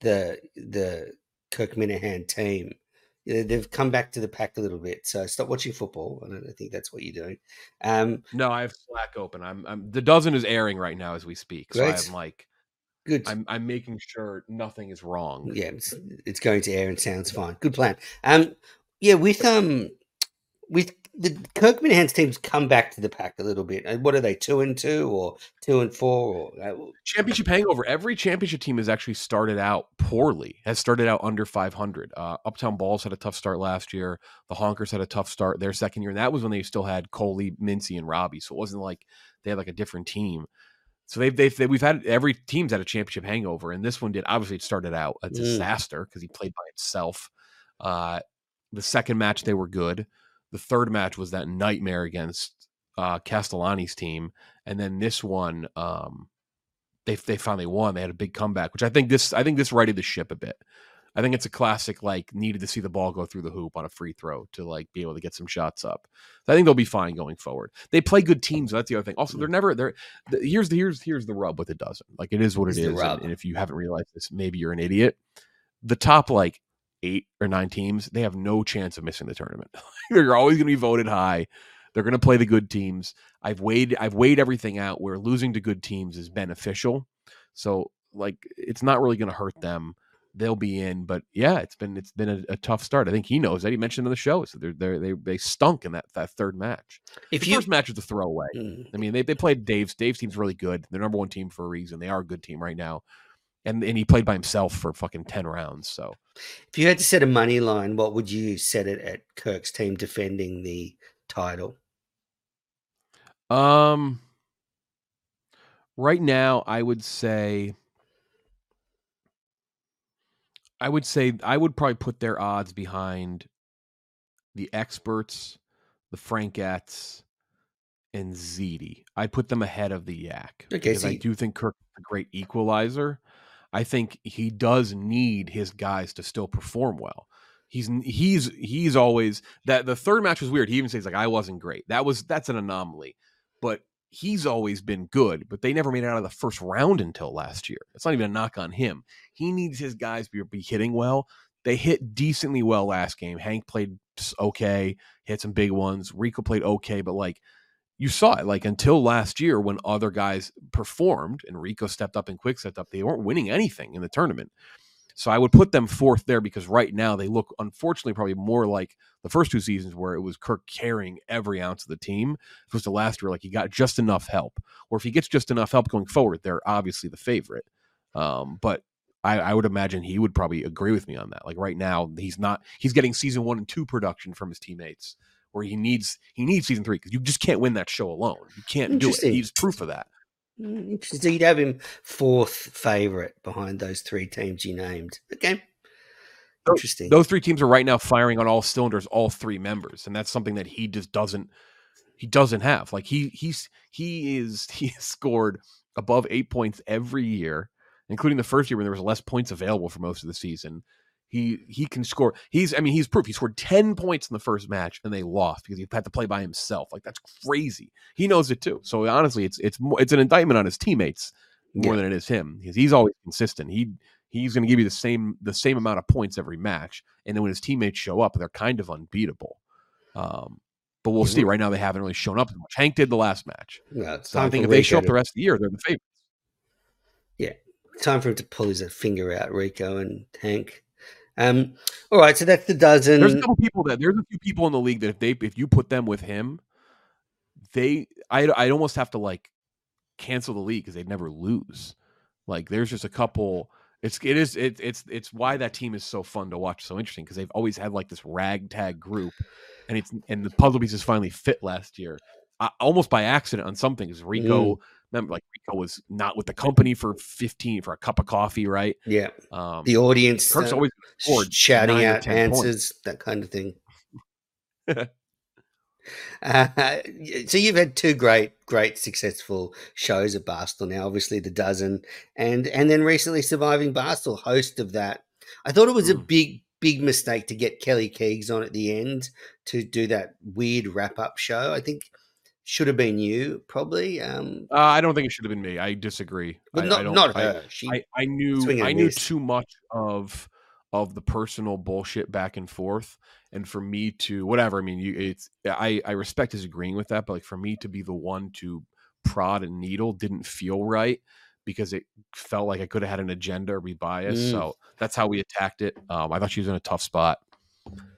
The the Kirk Minihane team, they've come back to the pack a little bit. So stop watching football. I, don't, I think that's what you're doing. Um, No, I have Slack open. I'm, I'm the dozen is airing right now as we speak. So Great. I'm like good. I'm I'm making sure nothing is wrong. yeah, it's, it's going to air and sounds fine. Good plan. Um, yeah, with um, with the Kirk Minihane's teams come back to the pack a little bit. Uh, What are they? Two and two or two and four? Or uh, Championship hangover. Every championship team has actually started out poorly. Has started out under 500. Uh, Uptown Balls had a tough start last year. The Honkers had a tough start their second year, and that was when they still had Coley, Mincy, and Robbie. So it wasn't like they had like a different team. So they've, they've, they we've had every team's had a championship hangover, and this one did. Obviously, it started out a Mm. disaster because he played by himself. Uh, the second match they were good. The third match was that nightmare against uh, Castellani's team, and then this one, um, they they finally won. They had a big comeback, which I think this I think this righted the ship a bit. I think it's a classic like needed to see the ball go through the hoop on a free throw to like be able to get some shots up. So I think they'll be fine going forward. They play good teams. That's the other thing. Also, they're never they're the, here's the here's here's the rub with it doesn't like it is what it's the is. And, and if you haven't realized this, maybe you're an idiot. The top like eight or nine teams, they have no chance of missing the tournament. They're always going to be voted high. They're going to play the good teams. I've weighed I've weighed everything out where losing to good teams is beneficial. So like it's not really going to hurt them. They'll be in, but yeah, it's been it's been a, a tough start. I think he knows that. He mentioned in the show, so they're, they're, they they stunk in that that third match. if the you first match was a throwaway. Mm. I mean, they, they played Dave's. Dave's team's really good. They're number one team for a reason. They are a good team right now. And and he played by himself for fucking ten rounds. So if you had to set a money line, what would you set it at Kirk's team defending the title? um right now I would say I would say I would probably put their odds behind the experts, the Frankettes, and Ziti. I'd put them ahead of the Yak. Okay, because so I do think Kirk's a great equalizer. I think he does need his guys to still perform well. He's he's he's always that the third match was weird. He even says like I wasn't great. That was that's an anomaly. But he's always been good, but they never made it out of the first round until last year. It's not even a knock on him. He needs his guys to be, be hitting well. They hit decently well last game. Hank played okay, hit some big ones. Rico played okay, but like you saw it like until last year when other guys performed and Rico stepped up and quick stepped up, they weren't winning anything in the tournament. So I would put them fourth there because right now they look unfortunately probably more like the first two seasons where it was Kirk carrying every ounce of the team, opposed to last year like he got just enough help. Or if he gets just enough help going forward, they're obviously the favorite. Um, but I, I would imagine he would probably agree with me on that. Like right now, he's not he's getting season one and two production from his teammates, where he needs he needs season three because you just can't win that show alone. You can't do it. He's proof of that. Mm, Interesting. So you'd have him fourth favorite behind those three teams you named. Okay. Those- Interesting. Those three teams are right now firing on all cylinders, all three members, and that's something that he just doesn't he doesn't have. Like he he's he is he has scored above eight points every year, including the first year when there was less points available for most of the season. He he can score. He's I mean he's proof. He scored ten points in the first match and they lost because he had to play by himself. Like that's crazy. He knows it too. So honestly, it's it's more, it's an indictment on his teammates more Yeah. than it is him because he's always consistent. He he's going to give you the same the same amount of points every match, and then when his teammates show up, they're kind of unbeatable. Um, but we'll Yeah, see. Right now, they haven't really shown up much. Hank did the last match, Yeah, so I think if they show up to- the rest of the year, they're the favorite. time for him to pull his finger out, Rico and Hank. Um, all right, so that's the dozen. There's a couple people that there's a few people in the league that if they if you put them with him, they I I'd almost have to like cancel the league because they'd never lose. Like there's just a couple. It's it is it, it's it's why that team is so fun to watch, so interesting because they've always had like this ragtag group, and it's and the puzzle pieces finally fit last year, uh, almost by accident on some things. Rico, Mm. Remember like Rico was not with the company for fifteen for a cup of coffee, right? Yeah. Um, The audience Kirk's uh, always scored sh- shouting out 10 points. answers, that kind of thing. Uh, so you've had two great, great successful shows at Barstool now. Obviously, the dozen, and and then recently, surviving Barstool, host of that. I thought it was a Mm. big, big mistake to get Kelly Keegs on at the end to do that weird wrap up show. I think should have been you probably. Um, uh, I don't think it should have been me. I disagree. but I, not I don't, not I- her. she I, I knew I knew too much of of the personal bullshit back and forth, and for me to whatever. I mean, you it's I I respect his agreeing with that, but like for me to be the one to prod and needle didn't feel right because it felt like I could have had an agenda or be biased. Mm. So that's how we attacked it. Um, I thought she was in a tough spot.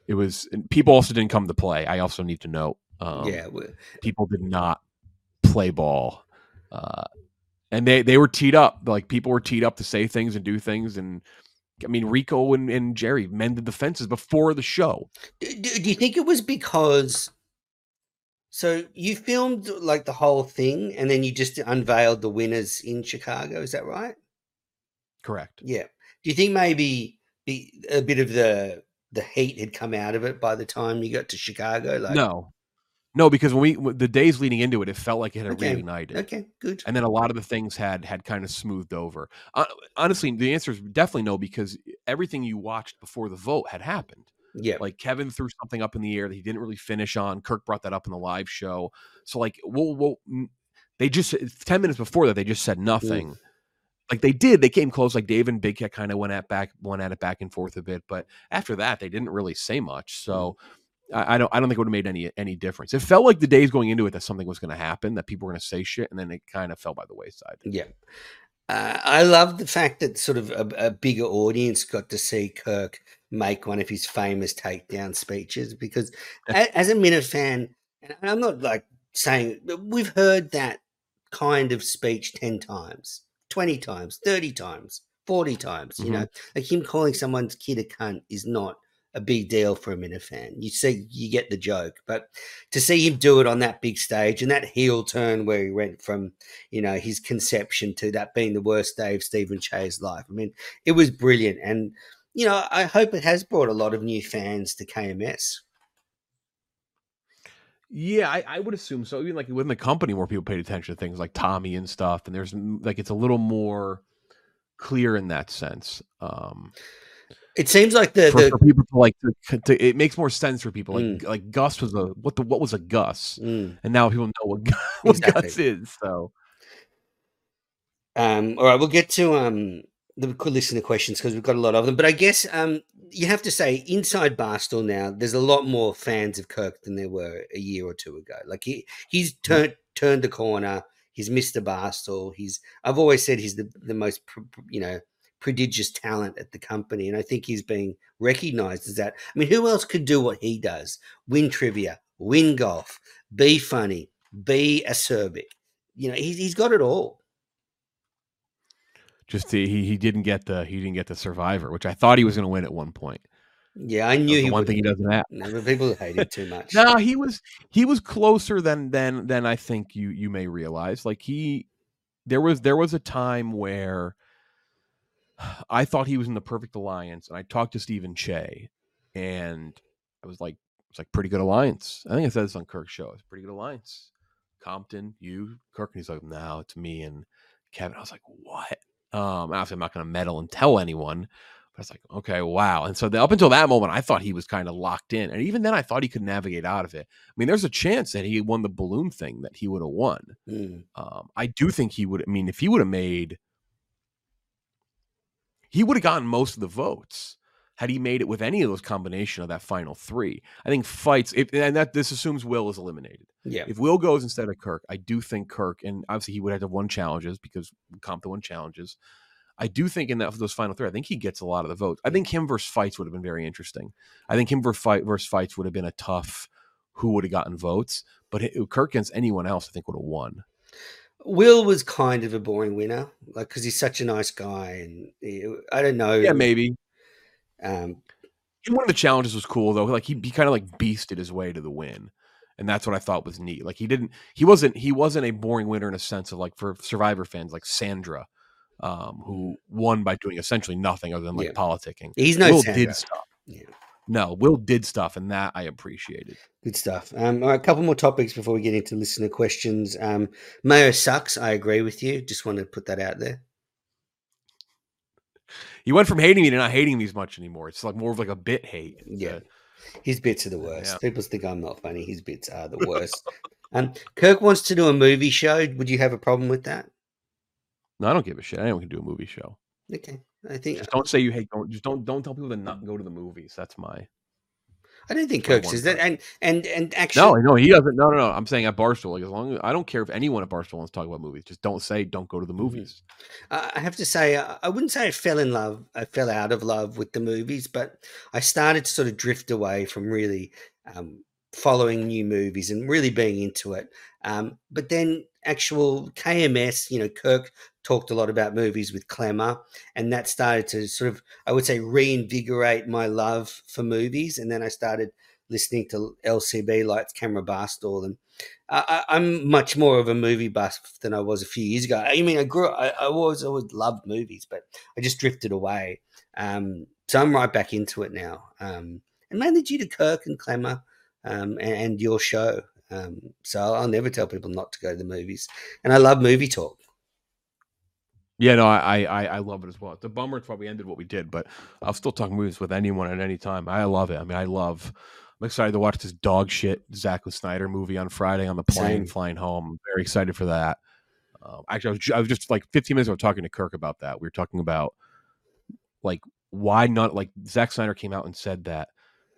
It was and people also didn't come to play. I also need to note. Um, yeah, people did not play ball. Uh, and they, they were teed up. Like people were teed up to say things and do things. And I mean, Rico and, and Jerry mended the fences before the show. Do, do you think it was because? So you filmed like the whole thing, and then you just unveiled the winners in Chicago. Is that right? Correct. Yeah. Do you think maybe the, a bit of the the heat had come out of it by the time you got to Chicago? Like, no, no, because when we the days leading into it, it felt like it had Okay. reignited. Okay, good. And then a lot of the things had had kind of smoothed over. Uh, honestly, the answer is definitely no because everything you watched before the vote had happened. Yeah. Like Kevin threw something up in the air that he didn't really finish on. Kirk brought that up in the live show. So like, we'll, we'll, mm, they just ten minutes before that they just said nothing. Like they did, they came close. Like Dave and Big Cat kind of went at back, went at it back and forth a bit, but after that they didn't really say much. So I, I don't, I don't think it would have made any any difference. It felt like the days going into it that something was going to happen, that people were going to say shit, and then it kind of fell by the wayside. Yeah. Uh, I love the fact that sort of a, a bigger audience got to see Kirk make one of his famous takedown speeches because, as a Minifan, and I'm not like saying we've heard that kind of speech 10 times, 20 times, 30 times, 40 times. You know, like him calling someone's kid a cunt is not a big deal for a Minifan. You see, you get the joke, but to see him do it on that big stage and that heel turn where he went from you know his conception to that being the worst day of Stephen Che's life. I mean, it was brilliant, and you know I hope it has brought a lot of new fans to KMS. Yeah, I, I would assume so. Even like within the company, more people paid attention to things like Tommy and stuff, and there's like it's a little more clear in that sense. Um, It seems like the, for, the for people to like, to, to, it makes more sense for people. Like Mm. like Gus was a what the what was a Gus, Mm. and now people know what Gus, what Exactly. Gus is. So Um, all right, we'll get to um, the quick listen to questions because we've got a lot of them. But I guess um, you have to say, inside Barstool now, there's a lot more fans of Kirk than there were a year or two ago. Like he he's turned turned the corner. He's Mr. Barstool. He's I've always said he's the the most you know prodigious talent at the company, and I think he's being recognised as that. I mean, who else could do what he does? Win trivia, win golf, be funny, be acerbic. You know, he's he's got it all. just he he didn't get the he didn't get the Survivor, which I thought he was going to win at one point. Yeah, I knew was he one thing he doesn't have. No, people hate him too much. No, he was he was closer than than than I think you you may realize. Like he there was there was a time where I thought he was in the perfect alliance, and I talked to Stephen Che, and I was like, it's like pretty good alliance. I think I said this on Kirk's show. It's a pretty good alliance. Compton, you, Kirk, and he's like, no, it's me and Kevin. I was like, what? Um, obviously, I'm not going to meddle and tell anyone. But I was like, okay, wow. And so the, up until that moment, I thought he was kind of locked in. And even then, I thought he could navigate out of it. I mean, there's a chance that he won the balloon thing that he would have won. Mm, Um, I do think he would. I mean, if he would have made, he would have gotten most of the votes had he made it with any of those combination of that final three. I think fights, if, and that this assumes Will is eliminated. yeah, If Will goes instead of Kirk, I do think Kirk, and obviously he would have to won challenges because comp Compton won challenges. I do think in that those final three, I think he gets a lot of the votes. I think him versus fights would have been very interesting. I think him versus fight versus fights would have been a tough. who would have gotten votes. But it, Kirk against anyone else, I think would have won. Will was kind of a boring winner, like because he's such a nice guy, and he, I don't know. Yeah, maybe. Um, one of the challenges was cool though. Like he, he kind of like beasted his way to the win, and that's what I thought was neat. Like he didn't, he wasn't, he wasn't a boring winner in a sense of like for Survivor fans like Sandra, um, who won by doing essentially nothing other than like Yeah. politicking. he's no Will Sandra. did stuff. Yeah. No, Will did stuff, and that I appreciated. Good stuff. Um, all right, a couple more topics before we get into listener questions. Um, Mayo sucks. I agree with you. Just want to put that out there. He went from hating me to not hating me as much anymore. It's like more of like a bit hate. Yeah. His bits are the worst. Yeah. People think I'm not funny. His bits are the worst. um, Kirk wants to do a movie show. Would you have a problem with that? no, I don't give a shit. Anyone can do a movie show. Okay, I think Just don't say you hate. Don't just don't don't tell people to not go to the movies. That's my I don't think Kirk says that. And and and actually, no, no. He doesn't. No, no, no. I'm saying at Barstool. Like as long as I don't care if anyone at Barstool wants to talk about movies. Just don't say don't go to the movies. I I have to say, I I wouldn't say I fell in love. I fell out of love with the movies, but I started to sort of drift away from really um, following new movies and really being into it. Um, but then, actual KMS, you know, Kirk talked a lot about movies with Clemmer, and that started to sort of, I would say, reinvigorate my love for movies. And then I started listening to LCB, Lights, Camera, Barstool, and I, I'm much more of a movie buff than I was a few years ago. I mean, I grew I, I always, always loved movies, but I just drifted away. Um, so I'm right back into it now. Um, and mainly due to Kirk and Clemmer um, and, and your show. Um, so I'll, I'll never tell people not to go to the movies. And I love movie talk. Yeah, no, I, I I love it as well. It's a bummer it's probably ended what we did, but I'll still talk movies with anyone at any time. I love it. I mean, I love. I'm excited to watch this dog shit Zack Snyder movie on Friday on the plane Same. flying home. I'm very excited for that. Um, actually, I was, I was just like 15 minutes ago talking to Kirk about that. We were talking about like why not like Zack Snyder came out and said that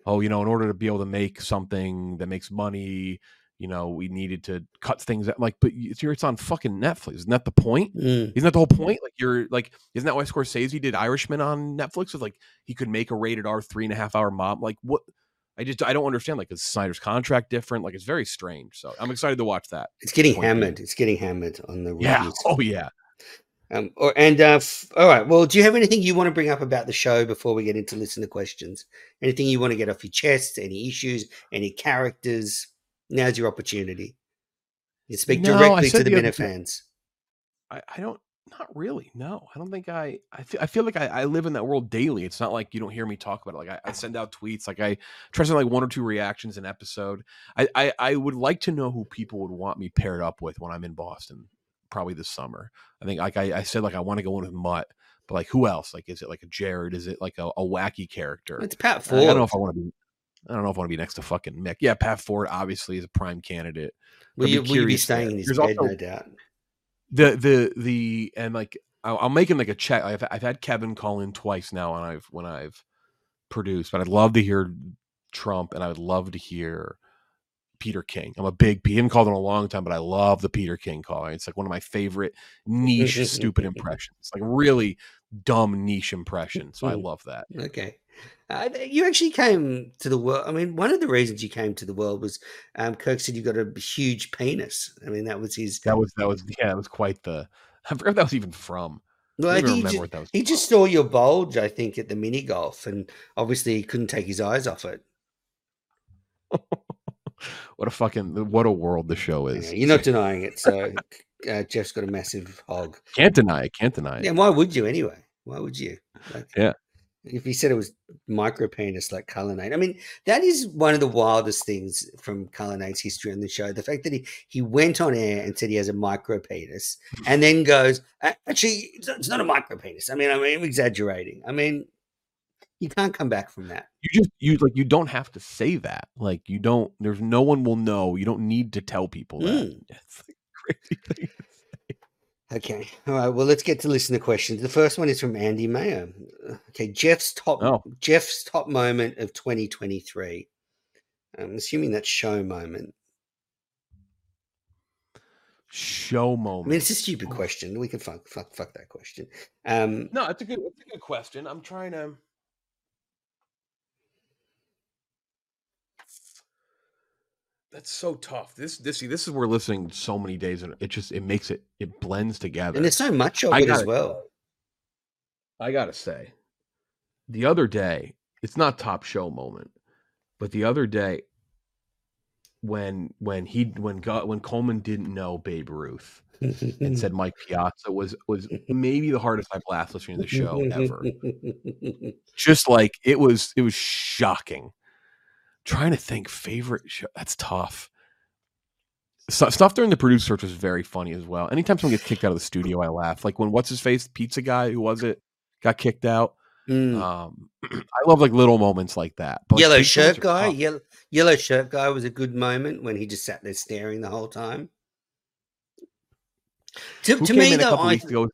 oh you know in order to be able to make something that makes money you know we needed to cut things out like but it's it's on fucking Netflix isn't that the point Mm. isn't that the whole point? Like you're like, isn't that why Scorsese did Irishman on Netflix? With like he could make a rated R three and a half hour mob. Like what? I just I don't understand. Like is Snyder's contract different? Like it's very strange. So I'm excited to watch that. It's getting hammered. It's getting hammered on the Yeah. Oh yeah. Um, or, and uh, f- all right. Well, do you have anything you want to bring up about the show before we get into listener questions? Anything you want to get off your chest? Any issues? Any characters? Now's your opportunity. You speak No, directly to the the other fans. I, I don't. Not really. No, I don't think I. I feel, I feel like I, I live in that world daily. It's not like you don't hear me talk about it. Like I, I send out tweets. Like I try to send like one or two reactions an episode. I, I I would like to know who people would want me paired up with when I'm in Boston, probably this summer. I think like I, I said like I want to go in with Mutt, but like who else? Like is it like a Jared? Is it like a, a wacky character? It's Pat Ford. I don't know if I want to be. I don't know if I want to be next to fucking Mick. Yeah, Pat Ford obviously is a prime candidate. will, you, will you be staying in his There's bed? also- no doubt. the the the and like I'll, I'll make him like a check. I've I've had Kevin call in twice now, and I've when I've produced, but I'd love to hear Trump, and I would love to hear Peter King. I'm a big he haven't called in a long time, but I love the Peter King call. It's like one of my favorite niche stupid impressions, like really dumb niche impression. So I love that. Okay. Uh, you actually came to the world. I mean, one of the reasons you came to the world was um, Kirk said you got a huge penis. I mean, that was his. That was that was yeah, that was quite the. I forgot that was even from. Well, I I don't he remember just, what that was. he just saw your bulge, I think, at the mini golf, and obviously he couldn't take his eyes off it. What a fucking what a world the show is. know, You're not denying it. So uh, Jeff's got a massive hog. Can't deny it. Can't deny it. Yeah, why would you anyway? Why would you? Like, Yeah. If he said it was micro penis like Cullinane, I mean, that is one of the wildest things from Cullinane's history on the show. The fact that he, he went on air and said he has a micro penis and then goes, actually, it's not, it's not a micro penis. I mean, I mean, I'm exaggerating. I mean, you can't come back from that. you just you like you don't have to say that like you don't there's no one will know you don't need to tell people that Mm. it's like a crazy thing Okay. All right. Well, let's get to listener questions. The first one is from Andy Mayer. Okay. Jeff's top Oh. Jeff's top moment of 2023. I'm assuming that's show moment. show I mean, moment it's a stupid question. We can fuck fuck fuck that question. Um, no it's a good it's a good question i'm trying to That's so tough. This this see, this is where listening so many days and it just it makes it it blends together. And there's so much of I it as gotta- well. I gotta say, the other day, it's not top show moment, but the other day, when when he when God, when Coleman didn't know Babe Ruth and said Mike Piazza was was maybe the hardest I've laughed listening to the show ever. Just like it was, it was shocking. Trying to think favorite show. That's tough. So, stuff during the producer search was very funny as well. Anytime someone gets kicked out of the studio, I laugh. Like when what's his face, pizza guy, who was it, got kicked out. Mm. Um, I love like little moments like that. But, yellow big shirt guy. Yellow, yellow shirt guy was a good moment when he just sat there staring the whole time. To, to me, though, I, weeks ago?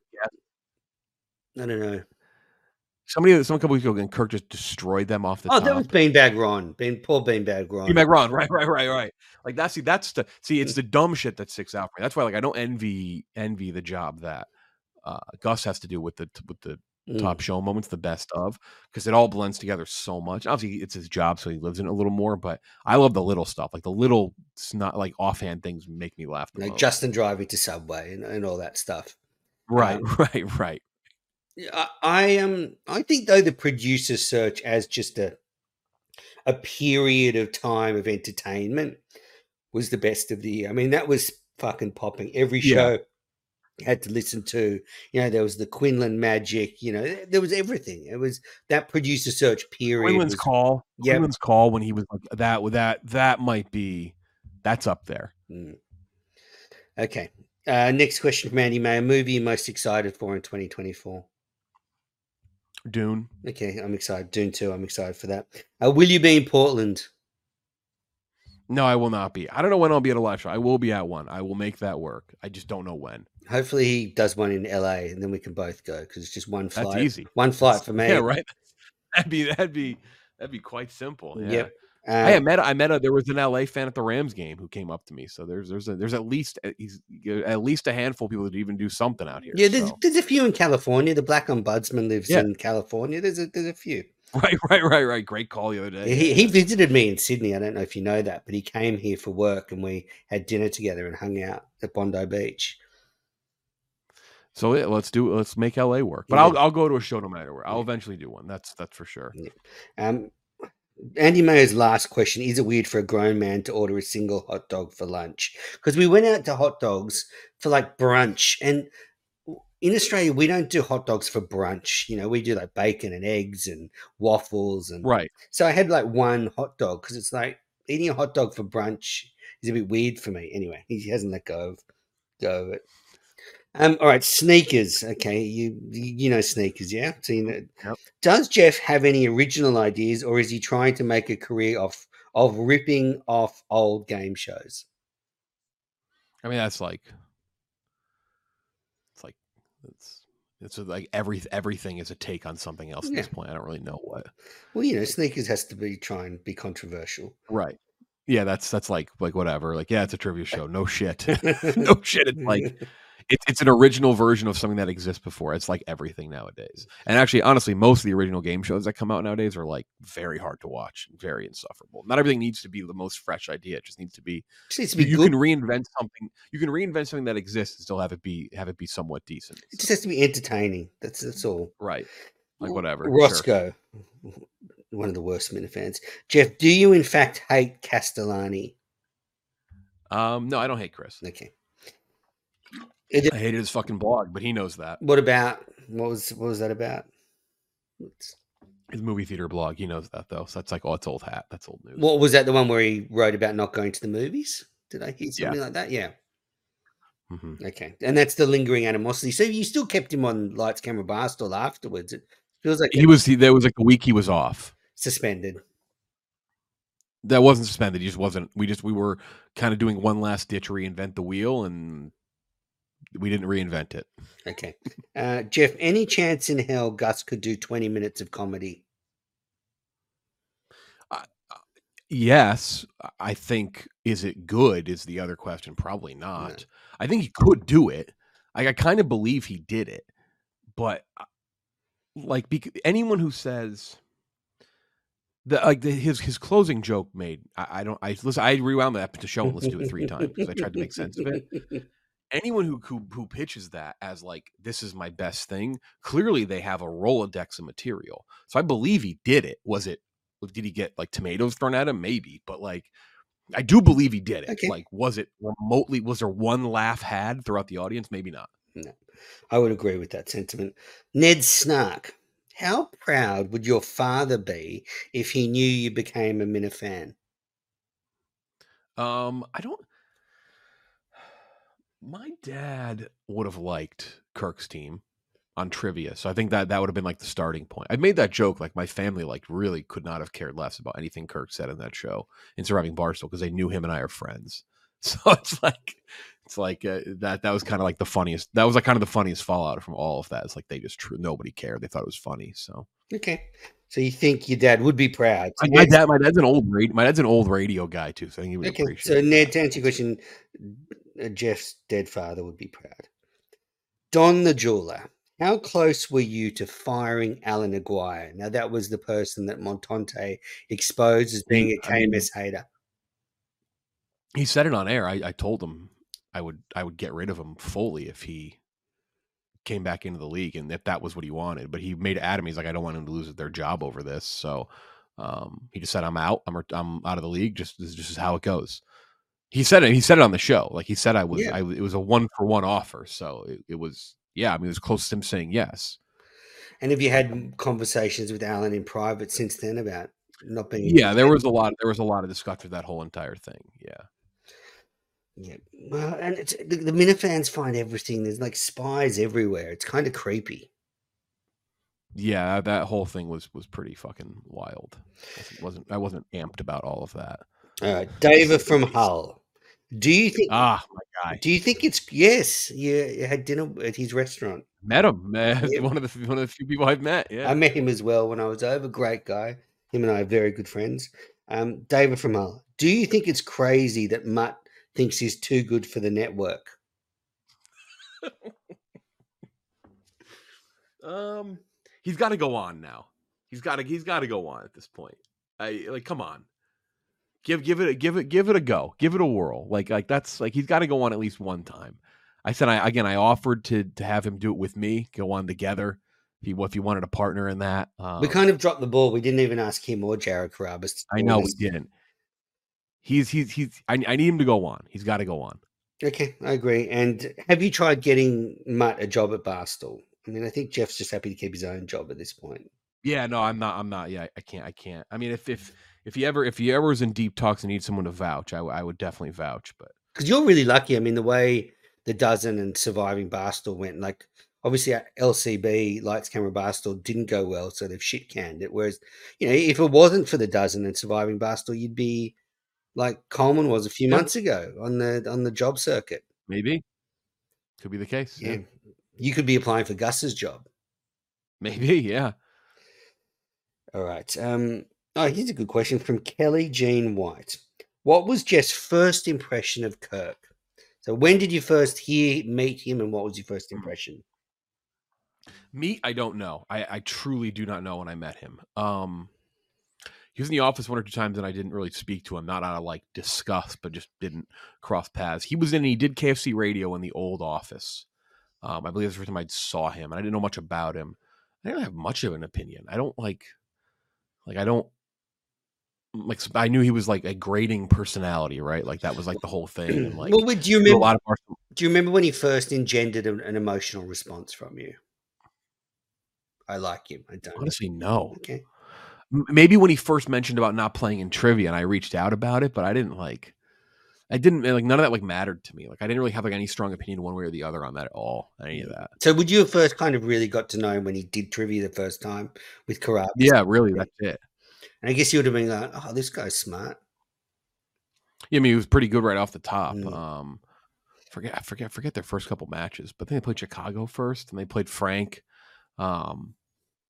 I don't know. Somebody, some couple weeks ago, and Kirk just destroyed them off the Oh, top. that was Beanbag Ron. Bean, poor Beanbag Ron. T-Mac Ron, right, right, right, right. Like that's see, that's the see, it's the dumb shit that sticks out for me. That's why, like, I don't envy envy the job that uh, Gus has to do with the with the Mm. top show moments, the best of, because it all blends together so much. Obviously, it's his job, so he lives in it a little more. But I love the little stuff, like the little, it's not like offhand things make me laugh. Like most. Justin driving to Subway and, and all that stuff. right, um, right, right. Yeah, I, I um I think though the producer search as just a a period of time of entertainment was the best of the year. I mean, that was fucking popping. Every show you had to listen to. You know, there was the Quinlan Magic. You know, there was everything. It was that producer search period. Quinlan's was- call, Yep. Quinlan's call when he was like that. That, that might be that's up there. Mm. Okay. Uh, next question from Andy May. A movie you're most excited for in 2024? Dune. Okay, I'm excited. Dune 2, I'm excited for that. Uh, will you be in Portland? No, I will not be. I don't know when I'll be at a live show. I will be at one. I will make that work. I just don't know when. Hopefully he does one in LA and then we can both go because it's just one That's flight. easy. One flight for me. Yeah, right. That'd be that'd be that'd be quite simple. Yeah. Yep. Hey, I met I met a there was an LA fan at the Rams game who came up to me. So there's there's a, there's at least uh, he's at least a handful of people that even do something out here. yeah, there's, so. there's a few in California. The Black Ombudsman lives Yeah. in California. There's a, there's a few. right, right, right, right. Great call the other day. He, he visited me in Sydney. I don't know if you know that, but he came here for work and we had dinner together and hung out at Bondi Beach. So yeah, let's do let's make LA work. But Yeah. I'll I'll go to a show no matter where. I'll eventually do one. That's that's for sure. Um, Andy Mayer's last question Is it weird for a grown man to order a single hot dog for lunch? Because we went out to hot dogs for like brunch. And in Australia, we don't do hot dogs for brunch. You know, we do like bacon and eggs and waffles. And Right. so I had like one hot dog because it's like eating a hot dog for brunch is a bit weird for me. Anyway, he hasn't let go of, go of it. Um, all right, sneakers. Okay, you you know sneakers, yeah. So you know, Yep. does Jeff have any original ideas, or is he trying to make a career off of ripping off old game shows? I mean that's like it's like it's it's like every everything is a take on something else at this point. I don't really know what. Well, you know, sneakers has to be try and be controversial. Right. Yeah, that's that's like like whatever. Like yeah, it's a trivia show. No shit. no shit. It's like it's it's an original version of something that exists before. It's like everything nowadays. And actually, honestly, most of the original game shows that come out nowadays are like very hard to watch, very insufferable. Not everything needs to be the most fresh idea. It just needs to be needs to be you, can reinvent something. You can reinvent something that exists and still have it be have it be somewhat decent. it just has to be entertaining. That's that's all. Right. Like whatever. sure. Roscoe, one of the worst Minifans. Jeff, do you in fact hate Castellani? Um, no, I don't hate Chris. Okay. It- I hated his fucking blog, but he knows that. what about what was what was that about? It's- His movie theater blog, he knows that though. So that's like, oh, it's old hat. That's old news. What was that? The one where he wrote about not going to the movies? Did I hear Yeah. something like that? Yeah. hmm Okay. And that's the lingering animosity. So you still kept him on lights, camera, barstool afterwards. It feels like He was he, there was like a week he was off. suspended. That wasn't suspended. He just wasn't. We just we were kind of doing one last ditch reinvent the wheel, and we didn't reinvent it. Okay. Uh, Jeff, any chance in hell Gus could do 20 minutes of comedy? Yes, I think is it good is the other question. Probably not. I think he could do it. I, I kind of believe he did it, but uh, like anyone who says the like the, his his closing joke made I, I don't I listen I rewound that to show and listened to it three times because I tried to make sense of it. Anyone who, who who pitches that as like this is my best thing, clearly they have a rolodex of material. So I believe he did it. Was it? Did he get like tomatoes thrown at him? Maybe, but like I do believe he did it. Okay. Like, was it remotely? Was there one laugh had throughout the audience? Maybe not. No, I would agree with that sentiment. Ned Snark, how proud would your father be if he knew you became a Minifan? Um, I don't. My dad would have liked Kirk's team on trivia, so I think that that would have been like the starting point. I made that joke like my family like really could not have cared less about anything Kirk said in that show in surviving Barstool because they knew him and I are friends. So it's like it's like uh, that that was kind of like the funniest. That was like kind of the funniest fallout from all of that. It's like they just true nobody cared. They thought it was funny. So Okay, so you think your dad would be proud? So my, dad, my dad's an old radio, my dad's an old radio guy too. So I think he would Okay, appreciate. so. Ned, to answer your question, Jeff's dead father would be proud. Don the jeweler, how close were you to firing Alan Aguirre? Now that was the person that Montante exposed as being a KMS hater. he said it on air. I, I told him I would I would get rid of him fully if he came back into the league and if that was what he wanted. But he made it at. He's like, I don't want him to lose their job over this. So um, he just said, I'm out. I'm I'm out of the league. Just this is just how it goes. He said it. He said it on the show. Like he said, I was. Yeah. I it was a one for one offer. So it, it was. Yeah, I mean, it was close to him saying yes. And have you had conversations with Alan in private since then about not being? Yeah, there was a lot. There was a lot of discussion that whole entire thing. Yeah. Yeah, well, and it's, the, the Minifans find everything. There's like spies everywhere. It's kind of creepy. yeah that whole thing was was pretty fucking wild wasn't, wasn't i wasn't amped about all of that All right, David from Hull. Do you think? ah my guy Do you think it's yes? You, you had dinner at his restaurant. met him man. Yeah. one of the one of the few people i've met yeah I met him as well when I was over. Great guy. Him and I are very good friends. Um, David from Hull. Do you think it's crazy that Mutt thinks he's too good for the network? um he's got to go on now he's got to he's got to go on at this point i like come on give give it a give it give it a go give it a whirl like like that's like he's got to go on at least one time i said i again i offered to to have him do it with me go on together if he if he wanted a partner in that um, we kind of dropped the ball. We didn't even ask him or Jared Carrabis. I know we didn't. He's he's he's. I, I need him to go on. He's got to go on. Okay, I agree. And have you tried getting Mutt a job at Barstool? I mean, I think Jeff's just happy to keep his own job at this point. Yeah, no, I'm not. I'm not. Yeah, I can't. I can't. I mean, if if if you ever if you ever was in deep talks and need someone to vouch, I would definitely vouch. But because you're really lucky. I mean, the way the dozen and surviving Barstool went, like obviously uh, LCB Lights Camera Barstool didn't go well, so they've shit canned it. Whereas, you know, if it wasn't for the dozen and surviving Barstool, you'd be like Coleman was a few Yeah. months ago on the on the job circuit. maybe could be the case. Yeah, Yeah, you could be applying for Gus's job. maybe. Yeah. All right. Um, oh, here's a good question from Kelly Jean White. What was Jeff's first impression of Kirk? So, when did you first hear, meet him, and what was your first impression? Me, I don't know. I, I truly do not know when I met him. Um, he was in the office one or two times, and I didn't really speak to him, not out of like disgust, but just didn't cross paths. He was in. He did KFC radio in the old office. Um, I believe that's the first time I saw him, and I didn't know much about him. I didn't have much of an opinion. I don't like, like I don't like. I knew he was like a grading personality, right? Like that was like the whole thing. And like well, do you remember? lot of Barstool- Do you remember when he first engendered an, an emotional response from you? I like him. I don't. honestly no. Okay. Maybe when he first mentioned about not playing in trivia and I reached out about it, but I didn't like I didn't like none of that like mattered to me. Like I didn't really have like any strong opinion one way or the other on that at all. Any of mm. that. So, would you have first kind of really got to know him when he did trivia the first time with Karab? Yeah, really, that's it. And I guess you would have been like, "Oh, this guy's smart." Yeah, I mean he was pretty good right off the top. Mm. Um forget I forget forget their first couple matches, but then they played Chicago first and they played Frank. Um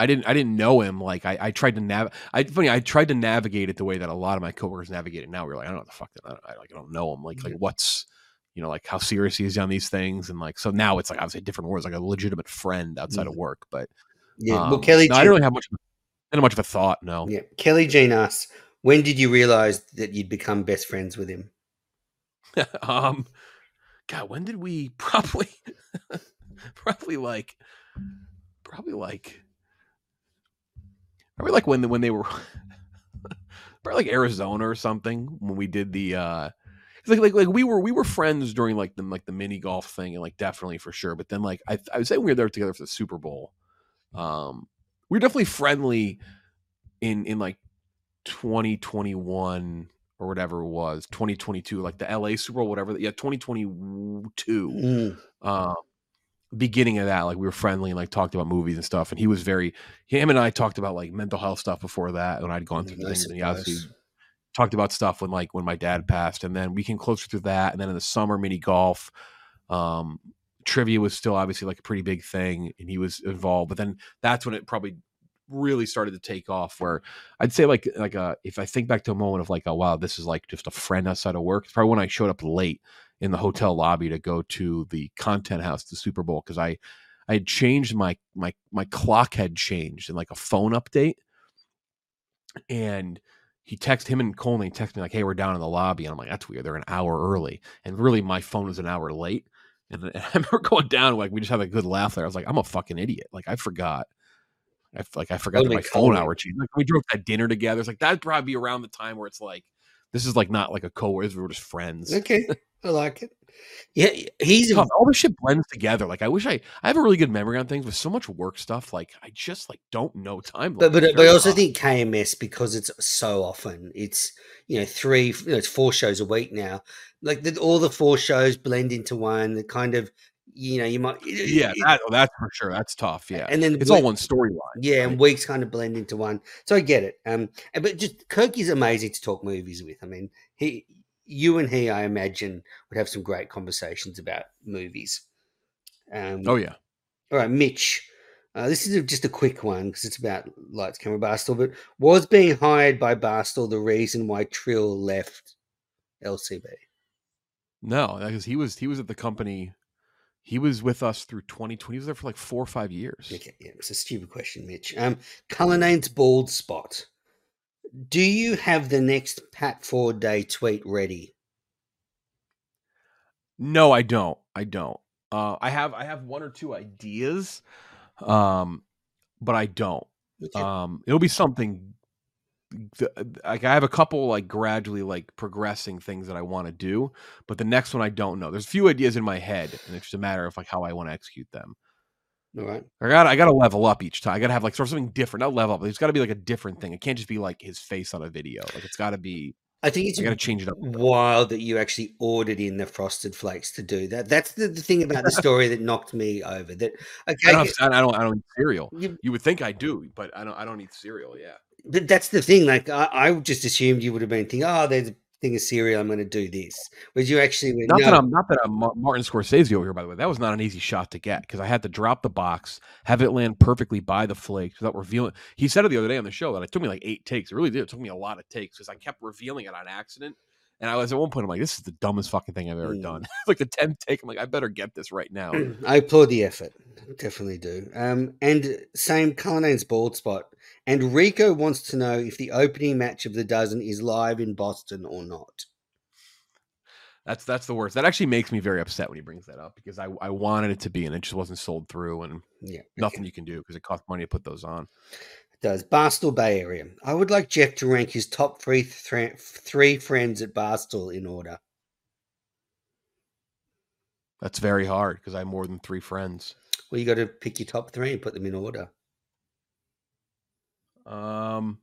I didn't I didn't know him. Like I, I tried to nav I funny, I tried to navigate it the way that a lot of my coworkers navigate it now. We're like, I don't know what the fuck that I, I like I don't know him. Like like what's you know, like how serious he is on these things and like so now it's like obviously a different words, like a legitimate friend outside of work. But Yeah. well, um, Kelly, no, I didn't really have much Not much of a thought. No. Yeah. Kelly Jean asks, when did you realize that you'd become best friends with him? um, God, when did we probably, probably like, probably like, probably like when when they were, probably like Arizona or something when we did the. uh like, like like we were we were friends during like the like the mini golf thing and like definitely for sure but then like I I would say we were there together for the Super Bowl um we were definitely friendly in in like 2021 or whatever it was 2022 like the la super bowl whatever yeah 2022 Mm. um beginning of that like we were friendly and like talked about movies and stuff and he was very him and i talked about like mental health stuff before that when i'd gone through I things and he obviously talked about stuff when like when my dad passed and then we came closer to that and then in the summer mini golf um trivia was still obviously like a pretty big thing and he was involved but then that's when it probably really started to take off where i'd say like like uh if i think back to a moment of like oh wow this is like just a friend outside of work it's probably when i showed up late in the hotel lobby to go to the content house the super bowl because i i had changed my my my clock had changed in like a phone update and he texted him and Coleman texted me like, "Hey, we're down in the lobby," and I'm like, "That's weird. They're an hour early." And really, my phone was an hour late. And, and I remember going down like we just had a good laugh there. I was like, "I'm a fucking idiot. Like I forgot. I like I forgot that my phone hour changed. Like we drove that dinner together. It's like that'd probably be around the time where it's like this is like not like a co-worker. we're just friends. Okay. I like it. Yeah. He's. All this shit blends together. Like I wish I I have a really good memory on things with so much work stuff. Like I just like don't know time. But but, but I also think KMS because it's so often it's you know three you know, it's four shows a week now. Like the, all the four shows blend into one. The kind of you know you might yeah, that, oh, that's for sure. That's tough. Yeah, and then it's all one storyline. yeah, right? and weeks kind of blend into one. So I get it. Um, but just Kirk is amazing to talk movies with. I mean, he, you and he, I imagine, would have some great conversations about movies. Um, oh yeah. all right, Mitch. Uh, this is a, just a quick one because it's about Lights Camera Barstool. But was being hired by Barstool the reason why Trill left LCB? No, because he was he was at the company. He was with us through 2020. He was there for like four or five years. Okay, yeah, it's a stupid question, Mitch. Um, Cullinane's bald spot. Do you have the next Pat Ford Day tweet ready? No, I don't. I don't. Uh, I have I have one or two ideas, um, but I don't. Okay. Um, it'll be something. Uh, th- Like I have a couple like gradually like progressing things that I want to do, but the next one I don't know. There's a few ideas in my head, and it's just a matter of like how I want to execute them. All right. I got I got to level up each time. I got to have like sort of something different. Not level up. But it's got to be like a different thing. It can't just be like his face on a video. Like it's got to be. I think it's I got to change it up. wild that you actually ordered in the frosted flakes to do that. That's the, the thing about the story that knocked me over. That I okay, don't, I don't. I don't eat cereal. you- You would think I do, but I don't. I don't eat cereal. Yeah. But that's the thing. Like I, I just assumed you would have been thinking, oh, there's a thing of cereal. I'm going to do this. Whereas you actually went, Not no, that I'm. Not that I'm Ma- Martin Scorsese over here. By the way, that was not an easy shot to get because I had to drop the box, have it land perfectly by the flakes without revealing. He said it the other day on the show that it took me like eight takes. It really did. It took me a lot of takes because I kept revealing it on accident. And I was at one point, I'm like, this is the dumbest fucking thing I've ever Mm. done. like the tenth take, I'm like, I better get this right now. I applaud the effort. Definitely do. Um, and same Cullinane's bald spot. And Rico wants to know if the opening match of the dozen is live in Boston or not. That's that's the worst. That actually makes me very upset when he brings that up because I I wanted it to be and it just wasn't sold through and Yeah, nothing you can do because it costs money to put those on. It does. Barstool Bay Area. I would like Jeff to rank his top three thre- three friends at Barstool in order. That's very hard because I have more than three friends. Well, you got to pick your top three and put them in order. Um,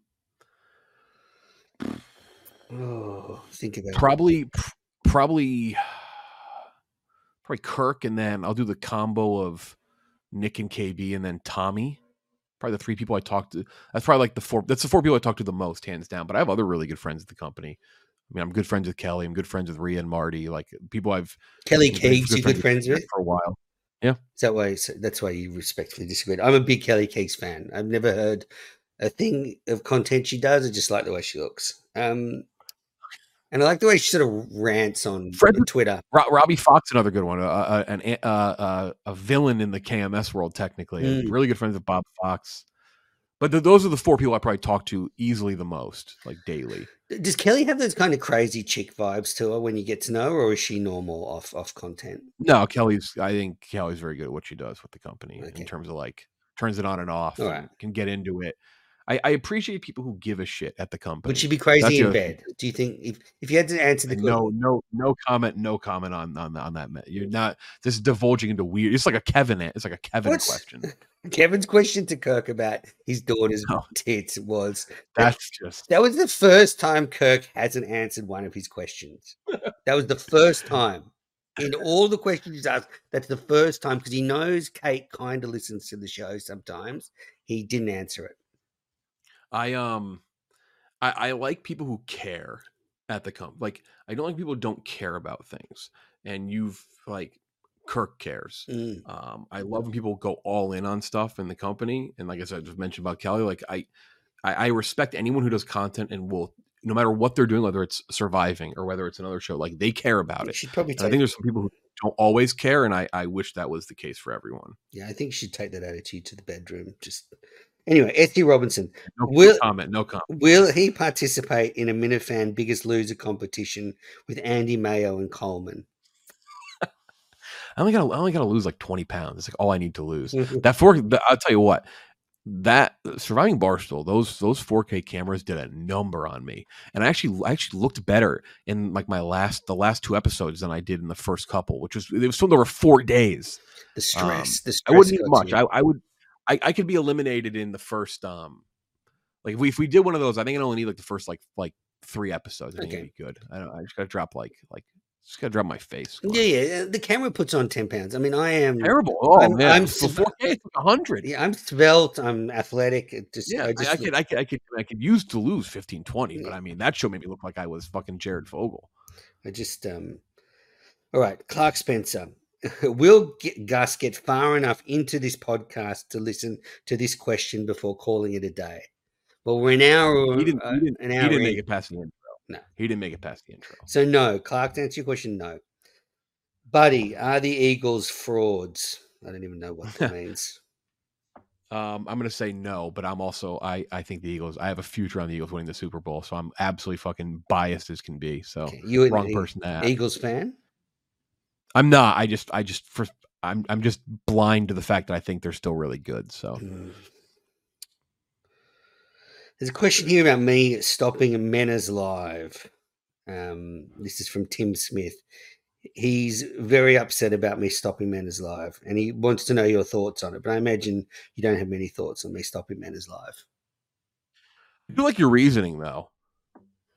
Oh, think about it. probably probably probably Kirk and then I'll do the combo of Nick and KB and then Tommy. Probably the three people I talked to. That's probably like the four. That's the four people I talked to the most, hands down. But I have other really good friends at the company. I mean, I'm good friends with Kelly. I'm good friends with Rhea and Marty. Like people I've Kelly Keegs, you good friends with? for a while. Yeah, is that why? That's why you respectfully disagreed. I'm a big Kelly Keegs fan. I've never heard a thing of content she does. I just like the way she looks. Um, and I like the way she sort of rants on Twitter. Ro- Robbie Fox, another good one, uh, uh, an a- uh, uh, a villain in the KMS world. Technically, Mm. really good friends with Bob Fox. But th- those are the four people I probably talk to easily the most, like daily. Does Kelly have those kind of crazy chick vibes to her when you get to know her, or is she normal off off content? No, Kelly's. I think Kelly's very good at what she does with the company Okay. in terms of like turns it on and off, All and can get into it. I, I appreciate people who give a shit at the company. Would she be crazy in bed? Do you think if, if you had to answer the no, no, no comment, no comment on on on that. You're not. This is divulging into weird. It's like a Kevin. It's like a Kevin What's- question. Kevin's question to Kirk about his daughter's No. Oh. tits was That's just that was the first time Kirk hasn't answered one of his questions. that was the first time. In all the questions he's asked, that's the first time because he knows Kate kind of listens to the show sometimes. He didn't answer it. I um I, I like people who care at the comp. Like I don't like people who don't care about things. And you've like Kirk cares. Mm. Um, I love when people go all in on stuff in the company. And like I said, I just mentioned about Kelly, like I, I I respect anyone who does content and will no matter what they're doing, whether it's surviving or whether it's another show, like they care about it. should probably And I think there's some people who don't always care, and I, I wish that was the case for everyone. yeah, I think she would take that attitude to the bedroom. Just anyway, Ethie Robinson. No, Will- comment, no comment. Will he participate in a Minifan Biggest Loser competition with Andy Mayo and Coleman? I only got I only got to lose like twenty pounds. It's like all I need to lose. that four i'll tell you what that surviving barstool those those 4k cameras did a number on me and i actually I actually looked better in like my last the last two episodes than i did in the first couple which was it was filmed over four days the stress. the stress Um, i wouldn't need got much I. I would I, I could be eliminated in the first um like if we, if we did one of those i think i only need like the first like like three episodes i think Okay. it'd be good i don't i just gotta drop like like just gotta drop my face Yeah, yeah. The camera puts on ten pounds. I mean, I am. terrible oh I'm- man I'm for 4k 100 Yeah, I'm svelte. I'm athletic. It just, Yeah, I just, I could, I could, I could, I could use to lose 15, 20, but I mean, that show made me look like I was fucking Jared Fogle. I just, um. All right, Clark Spencer. Will get, Gus get far enough into this podcast to listen to this question before calling it a day? Well, we're an hour. He didn't, uh, he didn't, an he didn't make it past the intro. No. he didn't make it past the intro. So no, Clark. To answer your question, no. Buddy, are the Eagles frauds? I don't even know what that means. Um, I'm gonna say no, but I'm also, I, I think the Eagles. I have a future on the Eagles winning the Super Bowl, so I'm absolutely fucking biased as can be. So Okay, you wrong person to ask. Eagles fan? I'm not. I just, I just, for, I'm, I'm just blind to the fact that I think they're still really good. So Mm. There's a question here about me stopping Menners live. Um, this is from Tim Smith. He's very upset about me stopping Menners live, and he wants to know your thoughts on it. But I imagine you don't have many thoughts on me stopping Menners live. I do like your reasoning though.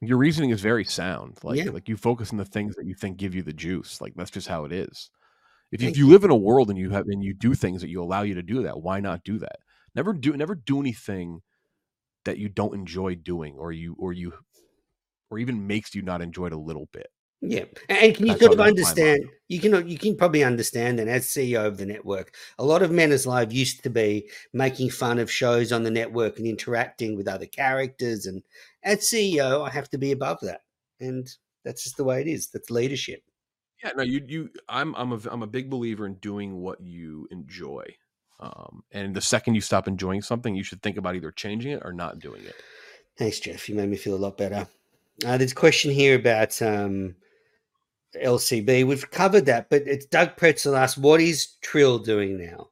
Your reasoning is very sound. Like Yeah. like you focus on the things that you think give you the juice. Like that's just how it is. If you, if you live in a world and you have and you do things that you allow you to do that, why not do that? Never do never do anything that you don't enjoy doing or you or you or even makes you not enjoy it a little bit. Yeah, and can you That's sort of how- that's my understand? You can you can probably understand that as CEO of the network, a lot of Menners Live used to be making fun of shows on the network and interacting with other characters. And as CEO, I have to be above that, and that's just the way it is. That's leadership. Yeah, no, you you I'm I'm a I'm a big believer in doing what you enjoy. Um, and the second you stop enjoying something, you should think about either changing it or not doing it. Thanks, Jeff. You made me feel a lot better. Uh, there's a question here about um, LCB. We've covered that, but it's Doug Pretzel asked, "What is Trill doing now?"